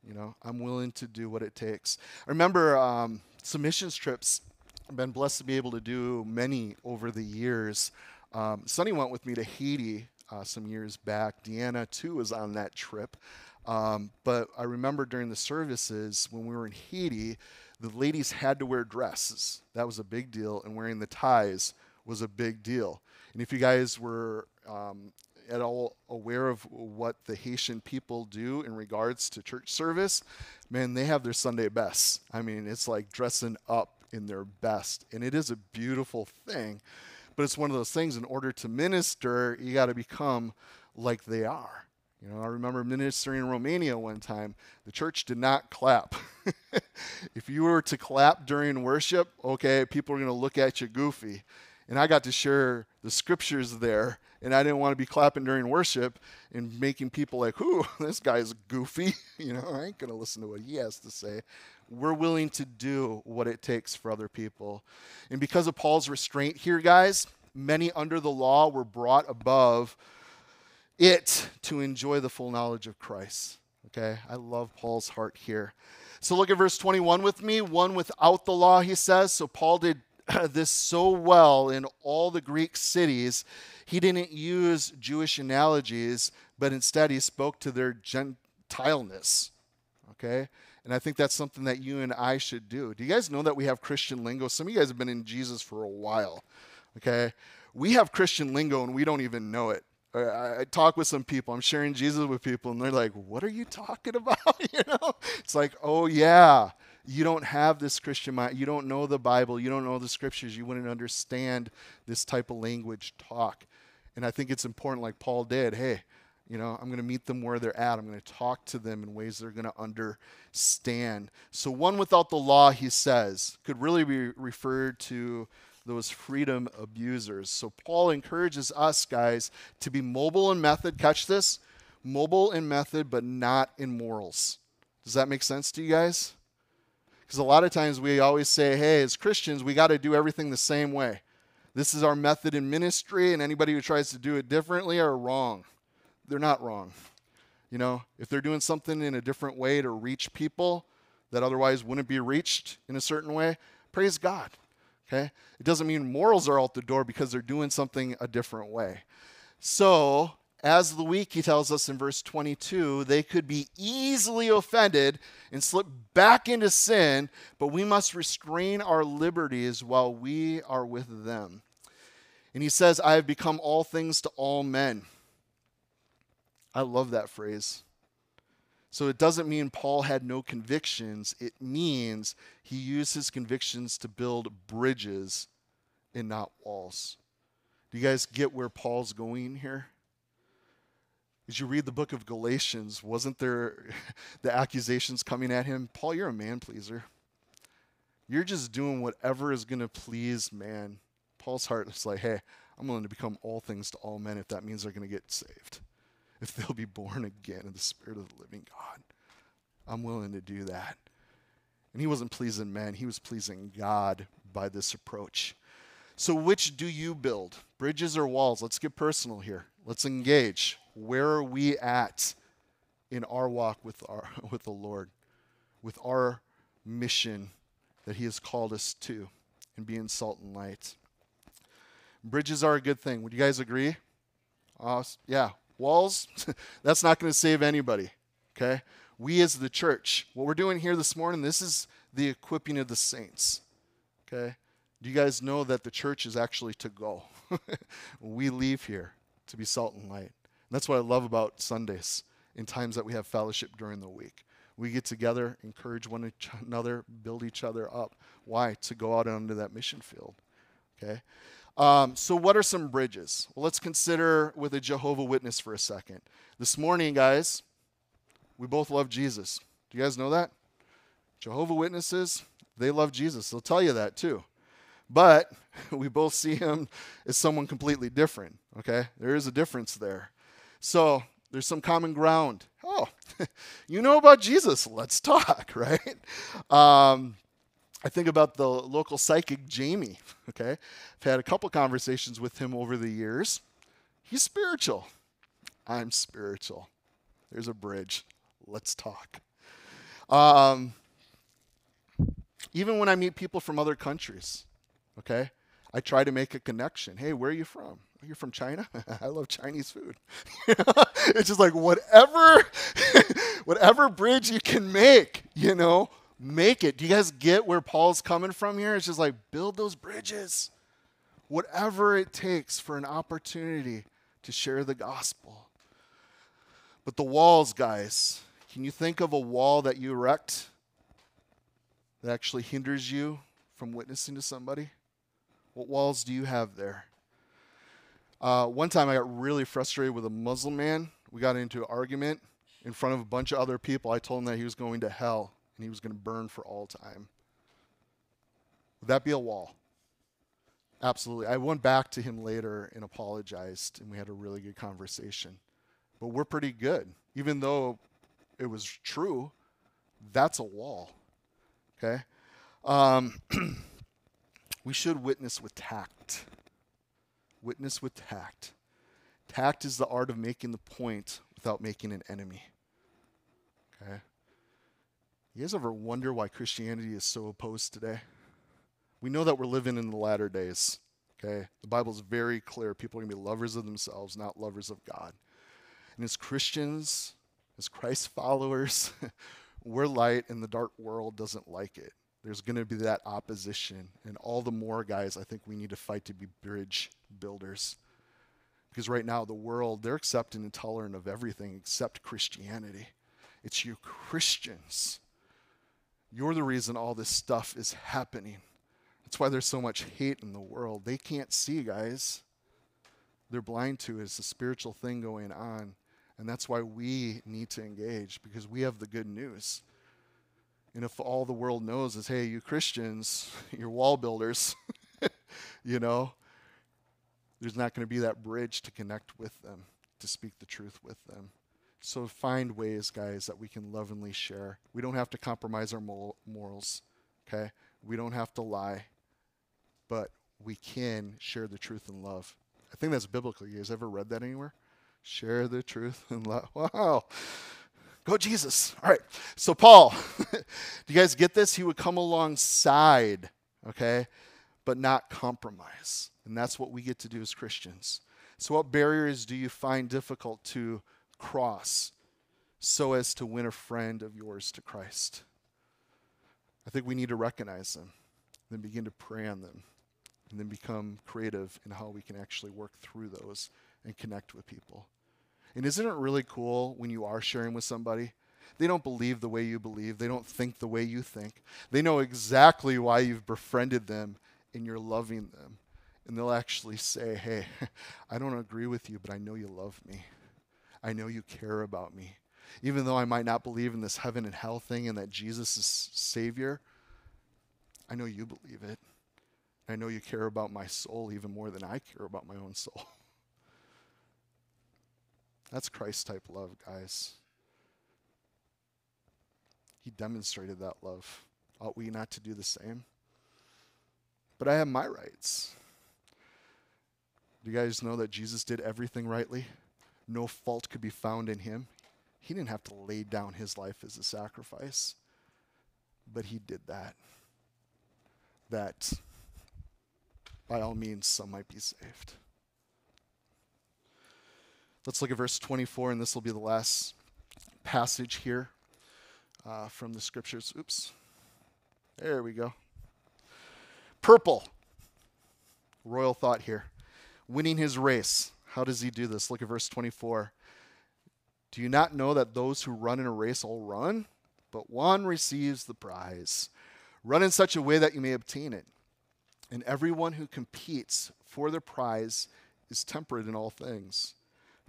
You know, I'm willing to do what it takes. I remember um, some missions trips. I've been blessed to be able to do many over the years. Um, Sonny went with me to Haiti uh, some years back. Deanna, too, was on that trip. Um, but I remember during the services when we were in Haiti, the ladies had to wear dresses. That was a big deal, and wearing the ties was a big deal. And if you guys were um, at all aware of what the Haitian people do in regards to church service, man, they have their Sunday best. I mean, it's like dressing up in their best, and it is a beautiful thing. But it's one of those things, in order to minister, you got to become like they are. You know, I remember ministering in Romania one time. The church did not clap. if you were to clap during worship, okay, people are going to look at you goofy. And I got to share the scriptures there, and I didn't want to be clapping during worship and making people like, "Whoo, this guy's goofy." you know, I ain't to listen to what he has to say we're willing to do what it takes for other people. And because of Paul's restraint here, guys, many under the law were brought above it to enjoy the full knowledge of Christ. Okay, I love Paul's heart here. So look at verse 21 with me. One without the law, he says. So Paul did this so well in all the Greek cities. He didn't use Jewish analogies, but instead he spoke to their Gentileness. Okay? And I think that's something that you and I should do. Do you guys know that we have Christian lingo? Some of you guys have been in Jesus for a while. Okay? We have Christian lingo and we don't even know it. I, I talk with some people, I'm sharing Jesus with people, and they're like, What are you talking about? you know? It's like, Oh, yeah. You don't have this Christian mind. You don't know the Bible. You don't know the scriptures. You wouldn't understand this type of language talk. And I think it's important, like Paul did. Hey, you know, I'm going to meet them where they're at. I'm going to talk to them in ways they're going to understand. So, one without the law, he says, could really be referred to those freedom abusers. So, Paul encourages us, guys, to be mobile in method. Catch this mobile in method, but not in morals. Does that make sense to you guys? Because a lot of times we always say, hey, as Christians, we got to do everything the same way. This is our method in ministry, and anybody who tries to do it differently are wrong they're not wrong. You know, if they're doing something in a different way to reach people that otherwise wouldn't be reached in a certain way, praise God. Okay? It doesn't mean morals are out the door because they're doing something a different way. So, as the weak, he tells us in verse 22, they could be easily offended and slip back into sin, but we must restrain our liberties while we are with them. And he says, I have become all things to all men I love that phrase. So it doesn't mean Paul had no convictions. It means he used his convictions to build bridges and not walls. Do you guys get where Paul's going here? As you read the book of Galatians, wasn't there the accusations coming at him? Paul, you're a man pleaser. You're just doing whatever is going to please man. Paul's heart is like, hey, I'm willing to become all things to all men if that means they're going to get saved if they'll be born again in the Spirit of the living God. I'm willing to do that. And he wasn't pleasing men, he was pleasing God by this approach. So, which do you build? Bridges or walls? Let's get personal here. Let's engage. Where are we at in our walk with our with the Lord, with our mission that He has called us to, and being salt and light. Bridges are a good thing. Would you guys agree? Yeah. Walls, that's not going to save anybody. Okay? We as the church, what we're doing here this morning, this is the equipping of the saints. Okay? Do you guys know that the church is actually to go? we leave here to be salt and light. And that's what I love about Sundays in times that we have fellowship during the week. We get together, encourage one another, build each other up. Why? To go out onto that mission field. Okay? Um, so, what are some bridges? Well, let's consider with a Jehovah Witness for a second. This morning, guys, we both love Jesus. Do you guys know that? Jehovah Witnesses, they love Jesus. They'll tell you that too. But we both see him as someone completely different. Okay? There is a difference there. So, there's some common ground. Oh, you know about Jesus. Let's talk, right? Um, I think about the local psychic, Jamie. Okay, I've had a couple conversations with him over the years. He's spiritual. I'm spiritual. There's a bridge. Let's talk. Um, even when I meet people from other countries, okay, I try to make a connection. Hey, where are you from? Oh, you're from China? I love Chinese food. it's just like whatever, whatever bridge you can make, you know, make it. Do you guys get where Paul's coming from here? It's just like build those bridges. Whatever it takes for an opportunity to share the gospel. But the walls, guys, can you think of a wall that you erect that actually hinders you from witnessing to somebody? What walls do you have there? Uh, one time I got really frustrated with a Muslim man. We got into an argument in front of a bunch of other people. I told him that he was going to hell and he was going to burn for all time. Would that be a wall? Absolutely. I went back to him later and apologized, and we had a really good conversation. But we're pretty good. Even though it was true, that's a wall. Okay? Um, we should witness with tact. Witness with tact. Tact is the art of making the point without making an enemy. Okay? You guys ever wonder why Christianity is so opposed today? We know that we're living in the latter days. Okay? The Bible is very clear. People are going to be lovers of themselves, not lovers of God. And as Christians, as Christ followers, we're light and the dark world doesn't like it. There's going to be that opposition. And all the more, guys, I think we need to fight to be bridge builders. Because right now, the world, they're accepting and tolerant of everything except Christianity. It's you Christians you're the reason all this stuff is happening. That's why there's so much hate in the world. They can't see, guys. They're blind to is a spiritual thing going on. And that's why we need to engage because we have the good news. And if all the world knows is, hey, you Christians, you're wall builders, you know, there's not going to be that bridge to connect with them, to speak the truth with them. So find ways, guys, that we can lovingly share. We don't have to compromise our morals, okay? We don't have to lie, but we can share the truth in love. I think that's biblical. You guys ever read that anywhere? Share the truth in love. Wow. Go Jesus. All right. So, Paul, do you guys get this? He would come alongside, okay, but not compromise. And that's what we get to do as Christians. So, what barriers do you find difficult to cross so as to win a friend of yours to Christ. I think we need to recognize them, then begin to pray on them, and then become creative in how we can actually work through those and connect with people. And isn't it really cool when you are sharing with somebody? They don't believe the way you believe. They don't think the way you think. They know exactly why you've befriended them and you're loving them. And they'll actually say, Hey, I don't agree with you, but I know you love me. I know you care about me. Even though I might not believe in this heaven and hell thing and that Jesus is Savior, I know you believe it. I know you care about my soul even more than I care about my own soul. That's Christ type love, guys. He demonstrated that love. Ought we not to do the same? But I have my rights. Do you guys know that Jesus did everything rightly? no fault could be found in him. He didn't have to lay down his life as a sacrifice, but he did that. That by all means some might be saved. Let's look at verse 24, and this will be the last passage here uh, from the scriptures. Oops. There we go. Purple. Royal thought here. Winning his race. How does he do this? Look at verse 24. Do you not know that those who run in a race all run, but one receives the prize? Run in such a way that you may obtain it. And everyone who competes for the prize is temperate in all things.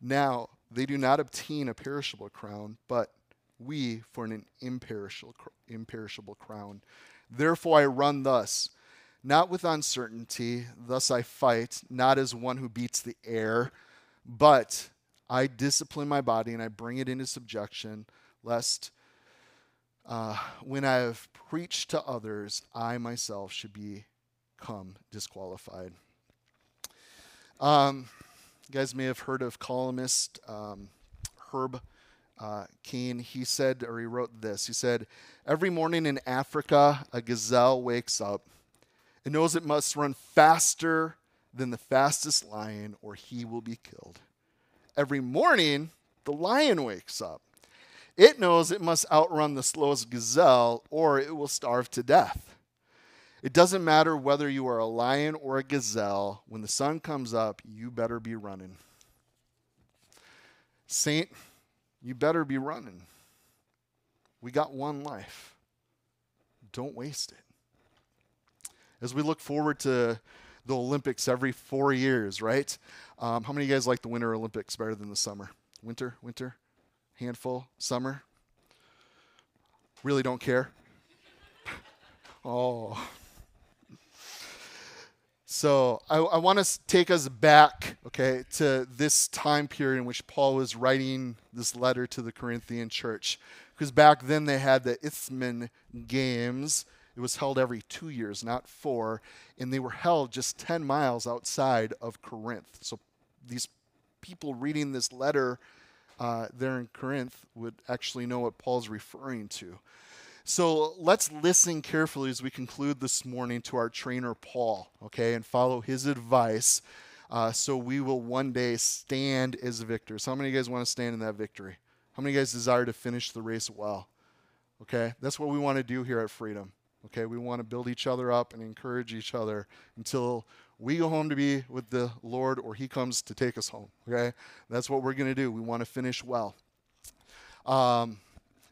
Now, they do not obtain a perishable crown, but we for an imperishable, imperishable crown. Therefore, I run thus, not with uncertainty, thus I fight, not as one who beats the air, but I discipline my body and I bring it into subjection, lest uh, when I have preached to others, I myself should become disqualified. Um, you guys may have heard of columnist um, Herb uh. He said, or he wrote this. He said, "Every morning in Africa, a gazelle wakes up. It knows it must run faster than the fastest lion, or he will be killed." Every morning, the lion wakes up. It knows it must outrun the slowest gazelle or it will starve to death. It doesn't matter whether you are a lion or a gazelle, when the sun comes up, you better be running. Saint, you better be running. We got one life. Don't waste it. As we look forward to the Olympics every four years, right? Um, how many of you guys like the Winter Olympics better than the summer? Winter, winter, handful, summer. Really don't care. oh. So I, I want to take us back, okay, to this time period in which Paul was writing this letter to the Corinthian church. Because back then they had the Isthmian Games, it was held every two years, not four, and they were held just 10 miles outside of Corinth. So these people reading this letter uh, there in Corinth would actually know what Paul's referring to. So let's listen carefully as we conclude this morning to our trainer, Paul, okay, and follow his advice uh, so we will one day stand as victors. How many of you guys want to stand in that victory? How many of you guys desire to finish the race well? Okay, that's what we want to do here at Freedom. Okay, we want to build each other up and encourage each other until we go home to be with the Lord or He comes to take us home. Okay, that's what we're going to do. We want to finish well. Um,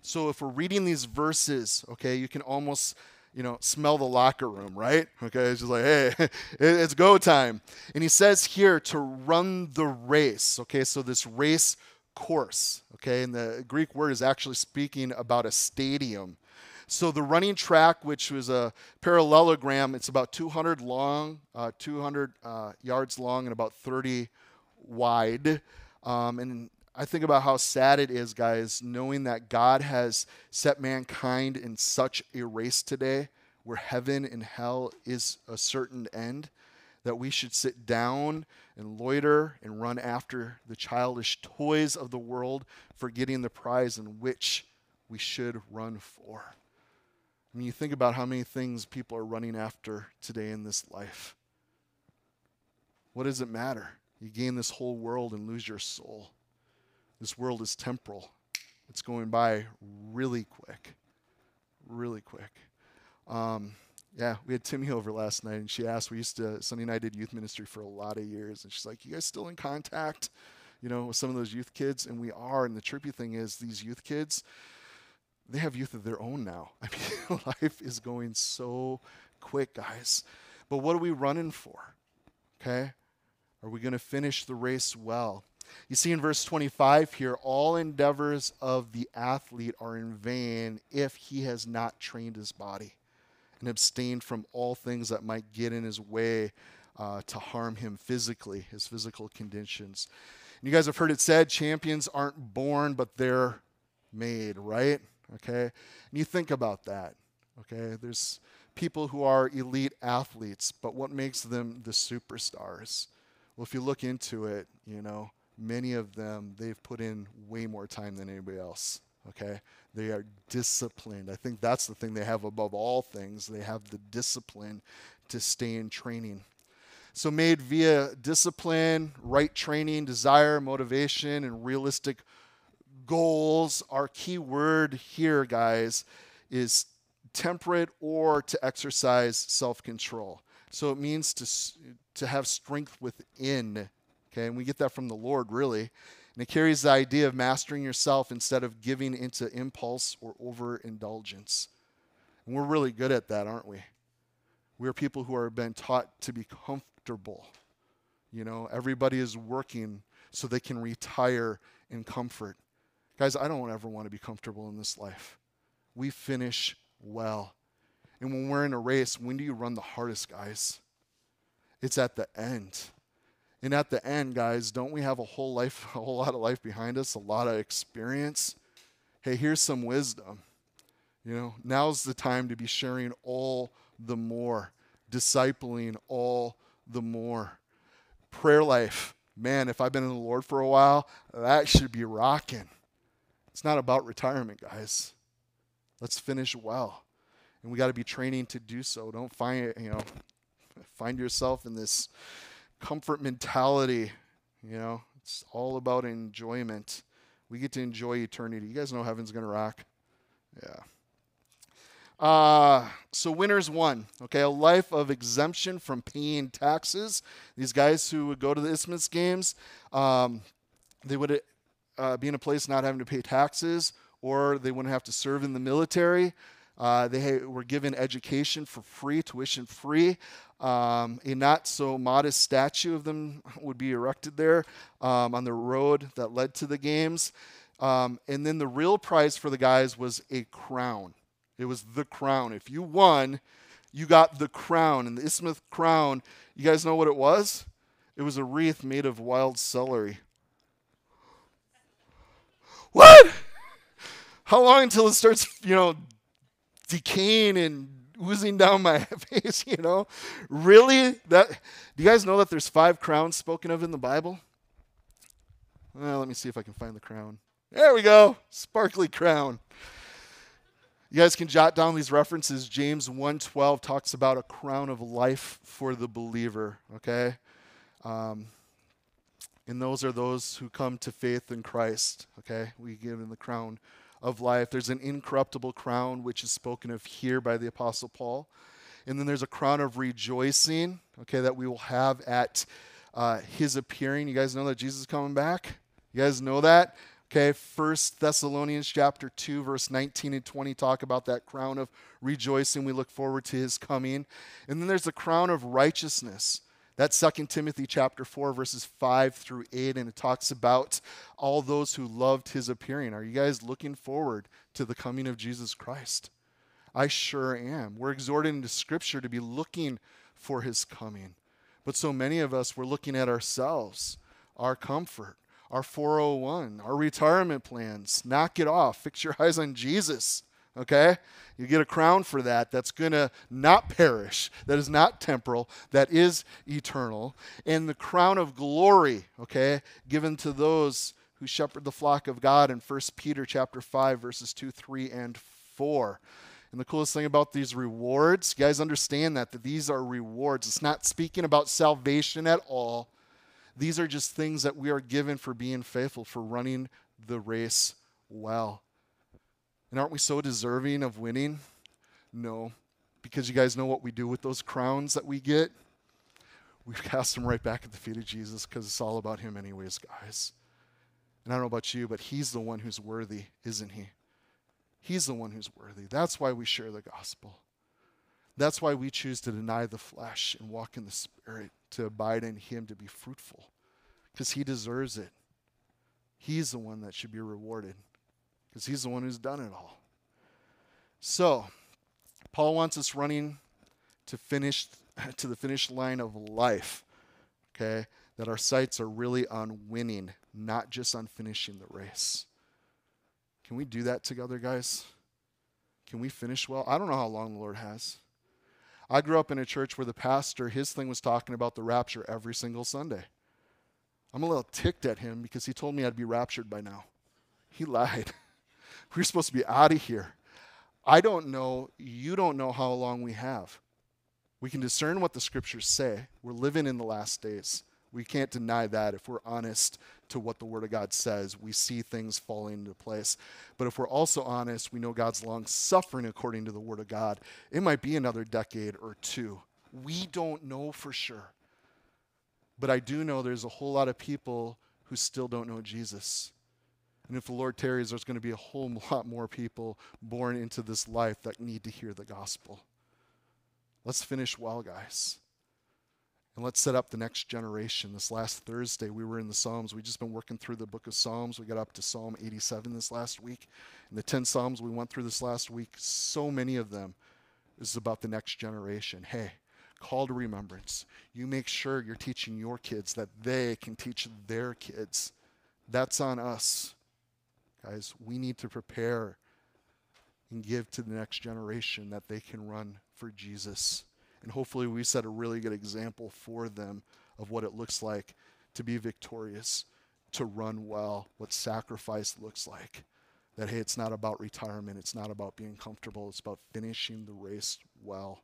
so if we're reading these verses, okay, you can almost you know, smell the locker room, right? Okay, it's just like, hey, it's go time. And he says here to run the race, okay, so this race course, okay, and the Greek word is actually speaking about a stadium. So the running track, which was a parallelogram, it's about 200 long, uh, 200 uh, yards long, and about 30 wide. Um, and I think about how sad it is, guys, knowing that God has set mankind in such a race today where heaven and hell is a certain end, that we should sit down and loiter and run after the childish toys of the world, forgetting the prize in which we should run for. I mean, you think about how many things people are running after today in this life. What does it matter? You gain this whole world and lose your soul. This world is temporal, it's going by really quick. Really quick. Um, yeah, we had Timmy over last night, and she asked. We used to Sunday night did youth ministry for a lot of years, and she's like, "You guys still in contact?" You know, with some of those youth kids, and we are. And the trippy thing is, these youth kids, they have youth of their own now. I mean, life is going so quick, guys. But what are we running for? Okay? Are we going to finish the race well? You see in verse 25 here, all endeavors of the athlete are in vain if he has not trained his body and abstained from all things that might get in his way uh, to harm him physically, his physical conditions. And you guys have heard it said champions aren't born, but they're made, right? Okay? And you think about that. Okay? There's people who are elite athletes, but what makes them the superstars? Well, if you look into it, you know, many of them, they've put in way more time than anybody else. Okay? They are disciplined. I think that's the thing they have above all things. They have the discipline to stay in training. So, made via discipline, right training, desire, motivation, and realistic goals. Our key word here, guys, is temperate or to exercise self control. So, it means to, to have strength within. Okay, and we get that from the Lord, really. And it carries the idea of mastering yourself instead of giving into impulse or overindulgence. And we're really good at that, aren't we? We're people who are been taught to be comfortable. You know, everybody is working so they can retire in comfort. Guys, I don't ever want to be comfortable in this life. We finish well. And when we're in a race, when do you run the hardest, guys? It's at the end. And at the end, guys, don't we have a whole life, a whole lot of life behind us, a lot of experience? Hey, here's some wisdom. You know, now's the time to be sharing all the more, discipling all the more. Prayer life, man, if I've been in the Lord for a while, that should be rocking. It's not about retirement, guys. Let's finish well. And we got to be training to do so. Don't find, you know, find yourself in this comfort mentality. You know, it's all about enjoyment. We get to enjoy eternity. You guys know heaven's going to rock. Yeah. Uh, so winners one, okay, a life of exemption from paying taxes. These guys who would go to the Isthmus Games, um, they would uh, be in a place not having to pay taxes, or they wouldn't have to serve in the military. Uh, they were given education for free, tuition free. Um, a not so modest statue of them would be erected there um, on the road that led to the games. Um, and then the real prize for the guys was a crown. It was the crown. If you won, you got the crown. And the Isthmus crown, you guys know what it was? It was a wreath made of wild celery. What? How long until it starts, you know, decaying and oozing down my face, you know? Really? That do you guys know that there's five crowns spoken of in the Bible? Well, let me see if I can find the crown. There we go. Sparkly crown. You guys can jot down these references. James 1:12 talks about a crown of life for the believer, okay? Um, and those are those who come to faith in Christ, okay? We give them the crown of life. There's an incorruptible crown, which is spoken of here by the Apostle Paul. And then there's a crown of rejoicing, okay, that we will have at uh, his appearing. You guys know that Jesus is coming back? You guys know that? Okay, First Thessalonians chapter 2, verse 19 and 20 talk about that crown of rejoicing. We look forward to his coming. And then there's the crown of righteousness. That's 2 Timothy chapter 4, verses 5 through 8, and it talks about all those who loved his appearing. Are you guys looking forward to the coming of Jesus Christ? I sure am. We're exhorted into Scripture to be looking for his coming. But so many of us, we're looking at ourselves, our comfort, our 401, our retirement plans. Knock it off. Fix your eyes on Jesus okay? You get a crown for that that's going to not perish, that is not temporal, that is eternal. And the crown of glory, okay, given to those who shepherd the flock of God in 1 Peter chapter 5 verses 2, 3 and 4. And the coolest thing about these rewards, you guys understand that that these are rewards. It's not speaking about salvation at all. These are just things that we are given for being faithful, for running the race well. And aren't we so deserving of winning? No. Because you guys know what we do with those crowns that we get? We cast them right back at the feet of Jesus because it's all about Him, anyways, guys. And I don't know about you, but He's the one who's worthy, isn't He? He's the one who's worthy. That's why we share the gospel. That's why we choose to deny the flesh and walk in the Spirit, to abide in Him, to be fruitful, because He deserves it. He's the one that should be rewarded because he's the one who's done it all. So, Paul wants us running to finish to the finish line of life. Okay? That our sights are really on winning, not just on finishing the race. Can we do that together, guys? Can we finish well? I don't know how long the Lord has. I grew up in a church where the pastor, his thing was talking about the rapture every single Sunday. I'm a little ticked at him because he told me I'd be raptured by now. He lied. we are supposed to be out of here. I don't know, you don't know how long we have. We can discern what the scriptures say. We're living in the last days. We can't deny that if we're honest to what the Word of God says. We see things falling into place. But if we're also honest, we know God's long suffering according to the Word of God. It might be another decade or two. We don't know for sure. But I do know there's a whole lot of people who still don't know Jesus. And if the Lord tarries, there's going to be a whole lot more people born into this life that need to hear the gospel. Let's finish well, guys. And let's set up the next generation. This last Thursday, we were in the Psalms. We've just been working through the book of Psalms. We got up to Psalm 87 this last week. And the 10 Psalms we went through this last week, so many of them is about the next generation. Hey, call to remembrance. You make sure you're teaching your kids that they can teach their kids. That's on us. Guys, we need to prepare and give to the next generation that they can run for Jesus. And hopefully, we set a really good example for them of what it looks like to be victorious, to run well, what sacrifice looks like. That, hey, it's not about retirement, it's not about being comfortable, it's about finishing the race well.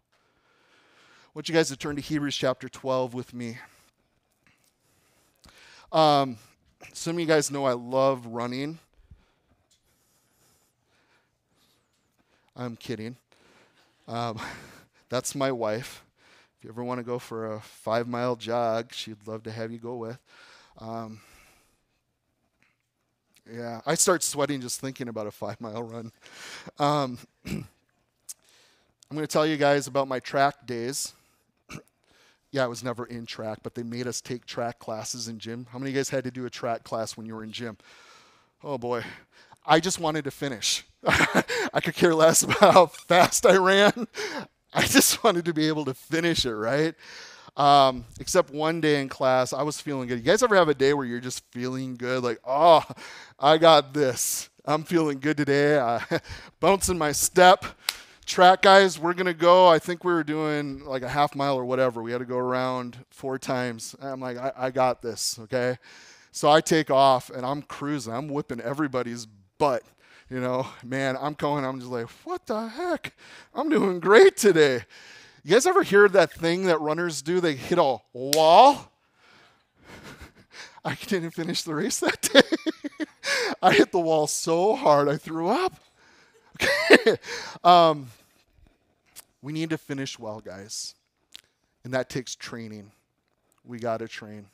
I want you guys to turn to Hebrews chapter 12 with me. Um, some of you guys know I love running. I'm kidding. Um, That's my wife. If you ever want to go for a five mile jog, she'd love to have you go with. Um, yeah, I start sweating just thinking about a five mile run. Um, I'm going to tell you guys about my track days. yeah, I was never in track, but they made us take track classes in gym. How many of you guys had to do a track class when you were in gym? Oh boy. I just wanted to finish. I could care less about how fast I ran. I just wanted to be able to finish it, right? Um, except one day in class, I was feeling good. You guys ever have a day where you're just feeling good? Like, oh, I got this. I'm feeling good today. I, bouncing my step. Track guys, we're gonna go. I think we were doing like a half mile or whatever. We had to go around four times. I'm like, I, I got this. Okay, so I take off and I'm cruising. I'm whipping everybody's butt you know, man, I'm going, I'm just like, what the heck? I'm doing great today. You guys ever hear that thing that runners do? They hit a wall. I didn't finish the race that day. I hit the wall so hard I threw up. Um, we need to finish well, guys. And that takes training. We got to train.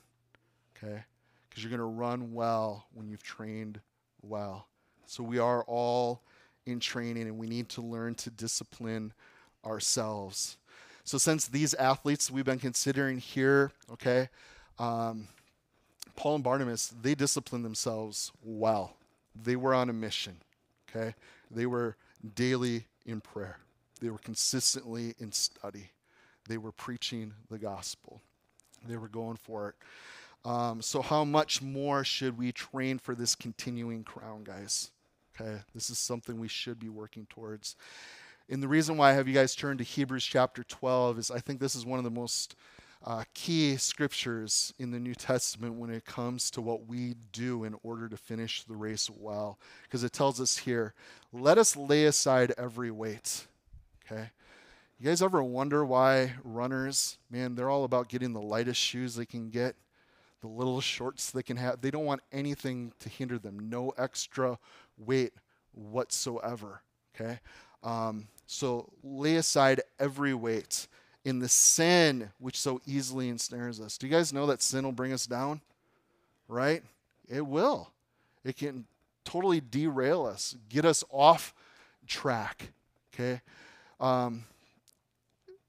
Okay? Because you're going to run well when you've trained well. So we are all in training and we need to learn to discipline ourselves. So, since these athletes we've been considering here, okay, um, Paul and Barnabas, they disciplined themselves well. They were on a mission, okay? They were daily in prayer, they were consistently in study, they were preaching the gospel, they were going for it. Um, so, how much more should we train for this continuing crown, guys? Okay, this is something we should be working towards. And the reason why I have you guys turn to Hebrews chapter 12 is I think this is one of the most uh, key scriptures in the New Testament when it comes to what we do in order to finish the race well. Because it tells us here, let us lay aside every weight. Okay? You guys ever wonder why runners, man, they're all about getting the lightest shoes they can get, the little shorts they can have. They don't want anything to hinder them, no extra weight whatsoever. Okay? Um, so lay aside every weight in the sin which so easily ensnares us. Do you guys know that sin will bring us down? Right? It will. It can totally derail us, get us off track. Okay? Um,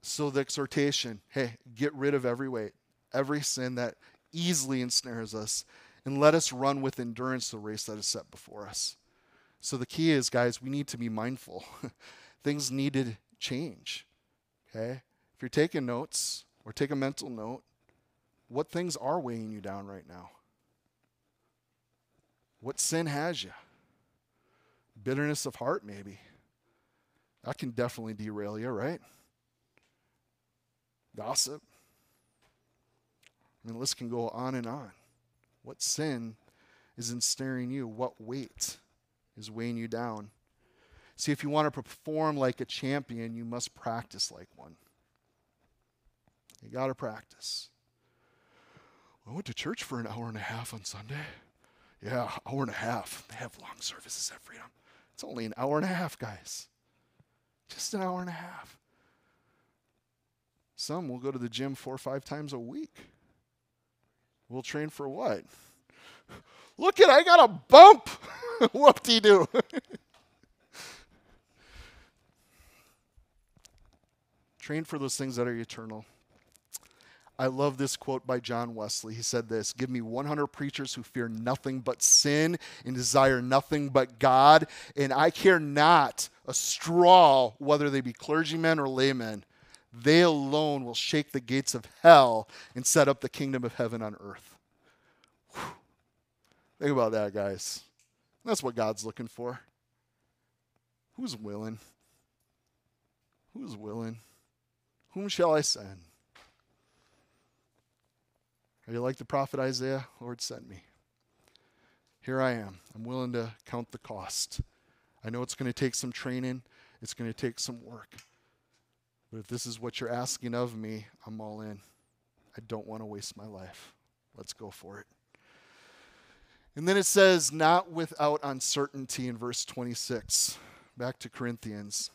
so the exhortation hey, get rid of every weight, every sin that easily ensnares us, and let us run with endurance the race that is set before us. So the key is, guys, we need to be mindful. Things need to change. Okay? If you're taking notes or take a mental note, what things are weighing you down right now? What sin has you? Bitterness of heart, maybe. That can definitely derail you, right? Gossip. I mean, the list can go on and on. What sin is ensnaring you? What weight is weighing you down? See, if you want to perform like a champion, you must practice like one. You got to practice. I went to church for an hour and a half on Sunday. Yeah, hour and a half. They have long services at Freedom. It's only an hour and a half, guys. Just an hour and a half. Some will go to the gym four or five times a week. We'll train for what? Look at I got a bump. Whoop de doo. train for those things that are eternal. I love this quote by John Wesley. He said this Give me 100 preachers who fear nothing but sin and desire nothing but God, and I care not a straw whether they be clergymen or laymen. They alone will shake the gates of hell and set up the kingdom of heaven on earth. Think about that, guys. That's what God's looking for. Who's willing? Who's willing? Whom shall I send? Are you like the prophet Isaiah? Lord, send me. Here I am. I'm willing to count the cost. I know it's going to take some training, it's going to take some work. But if this is what you're asking of me, I'm all in. I don't want to waste my life. Let's go for it. And then it says, not without uncertainty in verse 26. Back to Corinthians.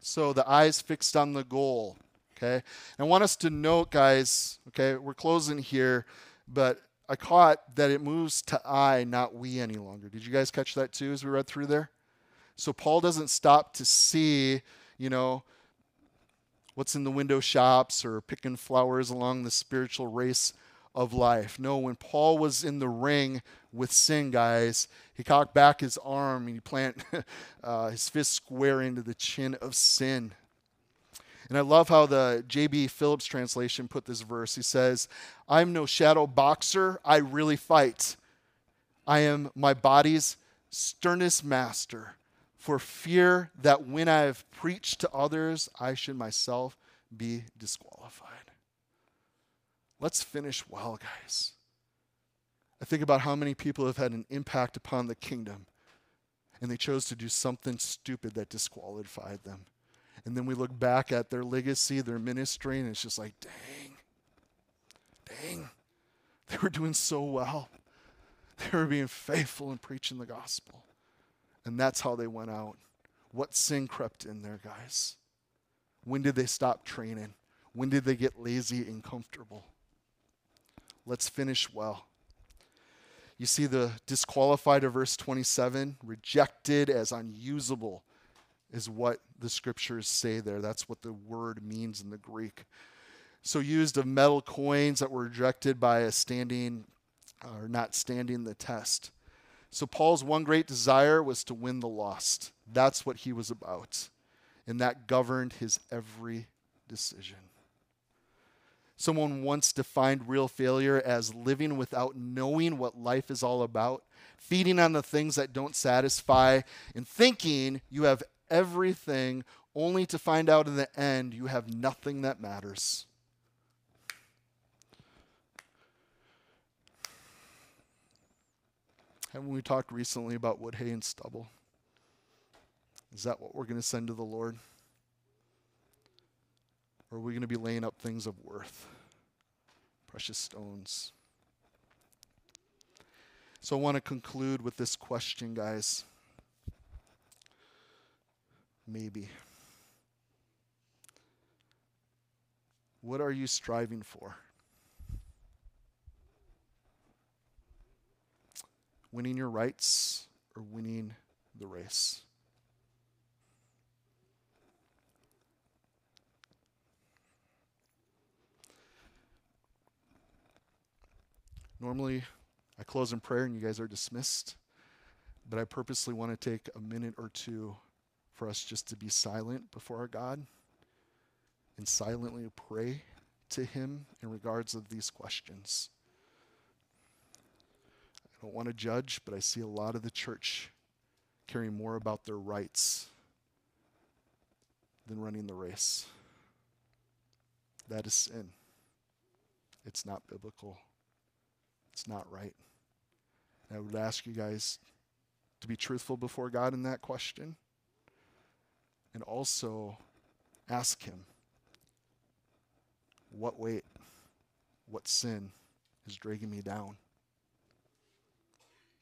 So the eyes fixed on the goal. Okay. I want us to note, guys, okay, we're closing here, but I caught that it moves to I, not we any longer. Did you guys catch that too as we read through there? So Paul doesn't stop to see, you know, what's in the window shops or picking flowers along the spiritual race of life. No, when Paul was in the ring with sin, guys, he cocked back his arm and he plant uh, his fist square into the chin of sin. And I love how the J.B. Phillips translation put this verse. He says, I'm no shadow boxer, I really fight. I am my body's sternest master for fear that when I have preached to others, I should myself be disqualified. Let's finish well, guys. I think about how many people have had an impact upon the kingdom and they chose to do something stupid that disqualified them. And then we look back at their legacy, their ministry, and it's just like, dang, dang, they were doing so well. They were being faithful in preaching the gospel. And that's how they went out. What sin crept in there, guys? When did they stop training? When did they get lazy and comfortable? Let's finish well. You see the disqualified of verse 27, rejected as unusable, is what the scriptures say there. That's what the word means in the Greek. So, used of metal coins that were rejected by a standing uh, or not standing the test. So, Paul's one great desire was to win the lost. That's what he was about. And that governed his every decision. Someone once defined real failure as living without knowing what life is all about, feeding on the things that don't satisfy, and thinking you have everything only to find out in the end you have nothing that matters. Haven't we talked recently about wood, hay, and stubble? Is that what we're going to send to the Lord? Or are we going to be laying up things of worth, precious stones? So I want to conclude with this question, guys. Maybe. What are you striving for? winning your rights or winning the race. Normally, I close in prayer and you guys are dismissed, but I purposely want to take a minute or two for us just to be silent before our God and silently pray to Him in regards of these questions I don't want to judge, but I see a lot of the church caring more about their rights than running the race. That is sin. It's not biblical. It's not right. I would ask you guys to be truthful before God in that question. And also ask Him what weight, what sin is dragging me down?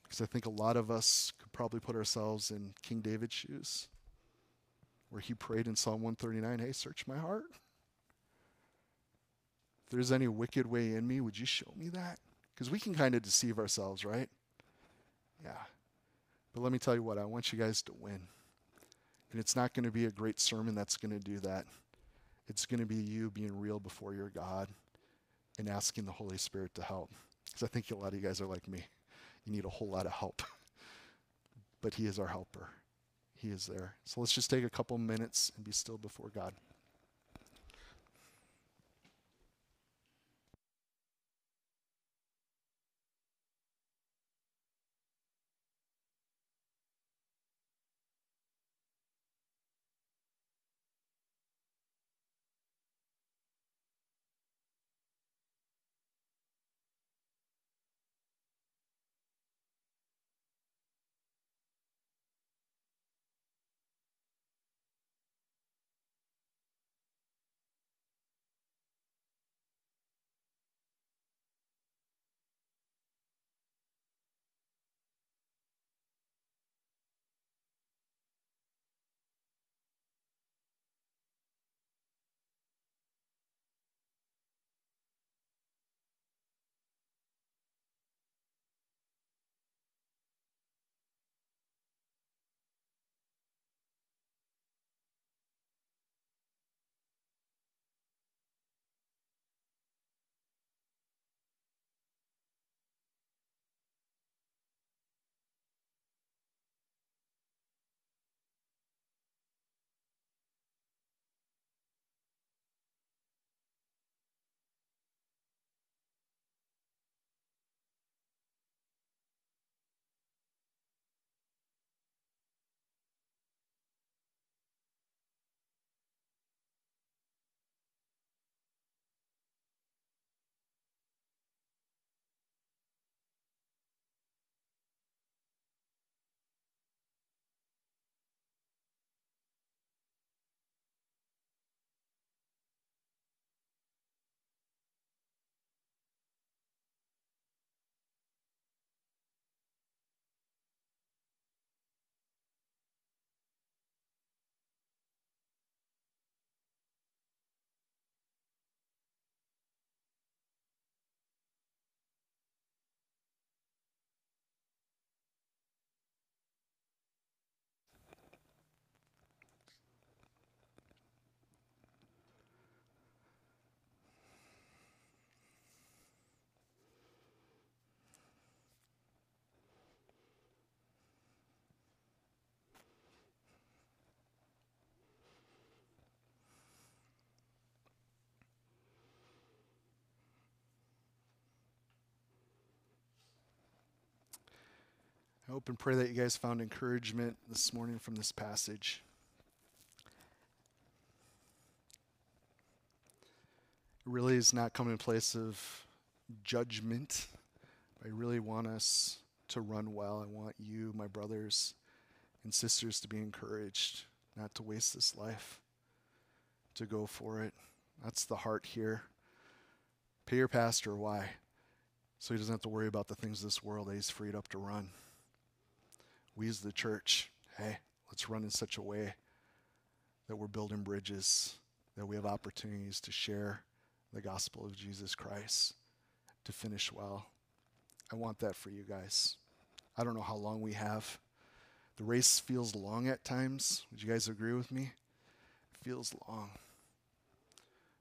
Because I think a lot of us could probably put ourselves in King David's shoes, where he prayed in Psalm 139 Hey, search my heart. If there's any wicked way in me, would you show me that? Because we can kind of deceive ourselves, right? Yeah. But let me tell you what, I want you guys to win. And it's not going to be a great sermon that's going to do that. It's going to be you being real before your God and asking the Holy Spirit to help. Because I think a lot of you guys are like me. You need a whole lot of help. but He is our helper, He is there. So let's just take a couple minutes and be still before God. I hope and pray that you guys found encouragement this morning from this passage. It really is not coming in place of judgment. I really want us to run well. I want you, my brothers and sisters, to be encouraged, not to waste this life, to go for it. That's the heart here. Pay your pastor. Why? So he doesn't have to worry about the things of this world that he's freed up to run we as the church, hey, let's run in such a way that we're building bridges, that we have opportunities to share the gospel of Jesus Christ, to finish well. I want that for you guys. I don't know how long we have. The race feels long at times. Would you guys agree with me? It feels long.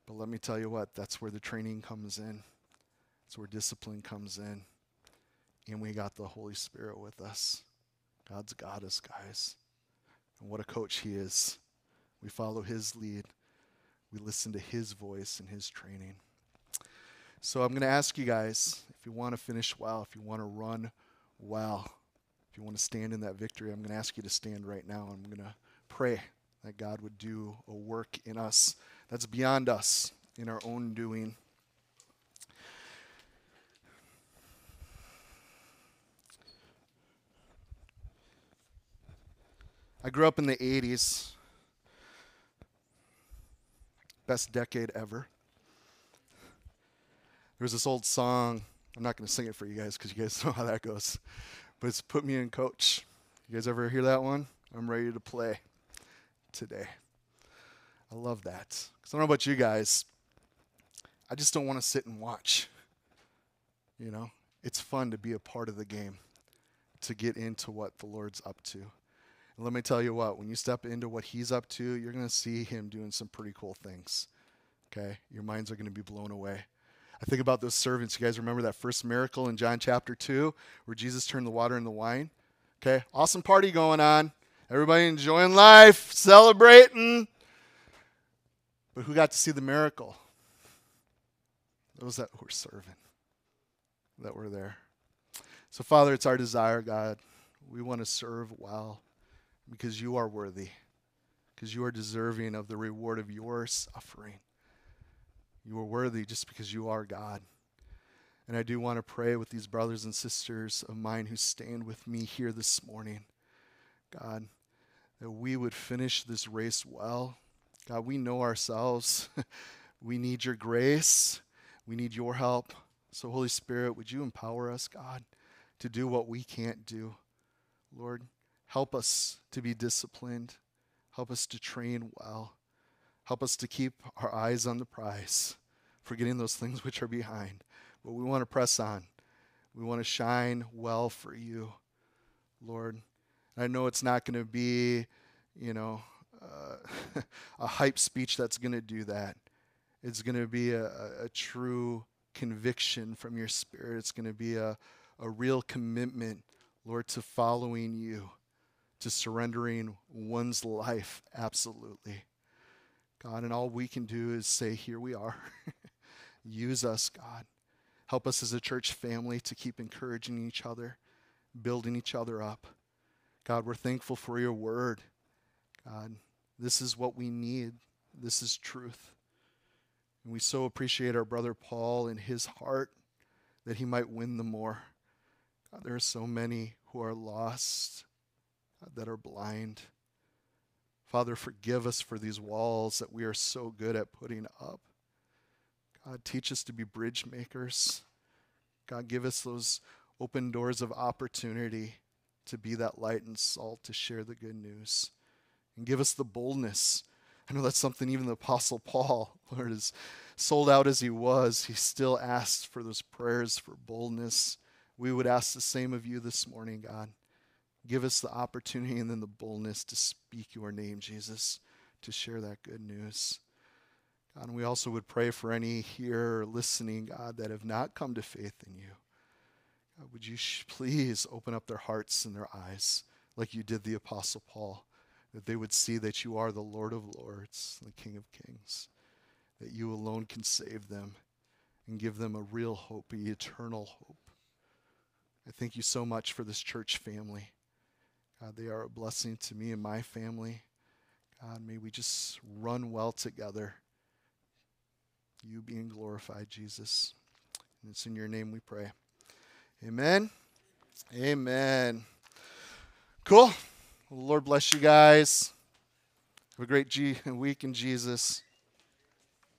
But let me tell you what, that's where the training comes in. That's where discipline comes in. And we got the Holy Spirit with us. God's got us, guys. And what a coach he is. We follow his lead, we listen to his voice and his training. So I'm going to ask you guys if you want to finish well, if you want to run well, if you want to stand in that victory, I'm going to ask you to stand right now. I'm going to pray that God would do a work in us that's beyond us in our own doing. I grew up in the 80s. Best decade ever. There was this old song. I'm not going to sing it for you guys because you guys know how that goes. But it's Put Me in Coach. You guys ever hear that one? I'm ready to play today. I love that. Because I don't know about you guys. I just don't want to sit and watch. You know, it's fun to be a part of the game, to get into what the Lord's up to. And let me tell you what, when you step into what He's up to, you're going to see Him doing some pretty cool things. Okay? Your minds are going to be blown away. I think about those servants. You guys remember that first miracle in John chapter 2 where Jesus turned the water into wine? Okay, awesome party going on. Everybody enjoying life, celebrating. But who got to see the miracle? Those that were serving, that were there. So, Father, it's our desire, God. We want to serve well because you are worthy, because you are deserving of the reward of your suffering. You are worthy just because you are God. And I do want to pray with these brothers and sisters of mine who stand with me here this morning. God, that we would finish this race well. God, we know ourselves. we need your grace. We need your help. So, Holy Spirit, would you empower us, God, to do what we can't do? Lord, help us to be disciplined. Help us to train well. Help us to keep our eyes on the prize, forgetting those things which are behind. But we want to press on. We want to shine well for you, Lord. I know it's not going to be, you know, uh, a hype speech that's going to do that. It's going to be a, a, true conviction from your spirit. It's going to be a, a real commitment, Lord, to following you, to surrendering one's life absolutely. God, and all we can do is say, Here we are. Use us, God. Help us as a church family to keep encouraging each other, building each other up. God, we're thankful for your word. God, this is what we need. This is truth. And we so appreciate our brother Paul and his heart that he might win the more. God, there are so many who are lost, that are blind. Father, forgive us for these walls that we are so good at putting up. God, teach us to be bridge makers. God, give us those open doors of opportunity to be that light and salt to share the good news. And give us the boldness. I know that's something even the Apostle Paul, Lord, as sold out as he was, he still asked for those prayers for boldness. We would ask the same of you this morning, God. Give us the opportunity and then the boldness to speak your name, Jesus, to share that good news. God, and we also would pray for any here listening, God, that have not come to faith in you. God, would you sh- please open up their hearts and their eyes like you did the Apostle Paul, that they would see that you are the Lord of Lords, the King of Kings, that you alone can save them and give them a real hope, an eternal hope. I thank you so much for this church family. God, they are a blessing to me and my family. God, may we just run well together. You being glorified, Jesus. And it's in your name we pray. Amen. Amen. Cool. Lord bless you guys. Have a great G- week in Jesus.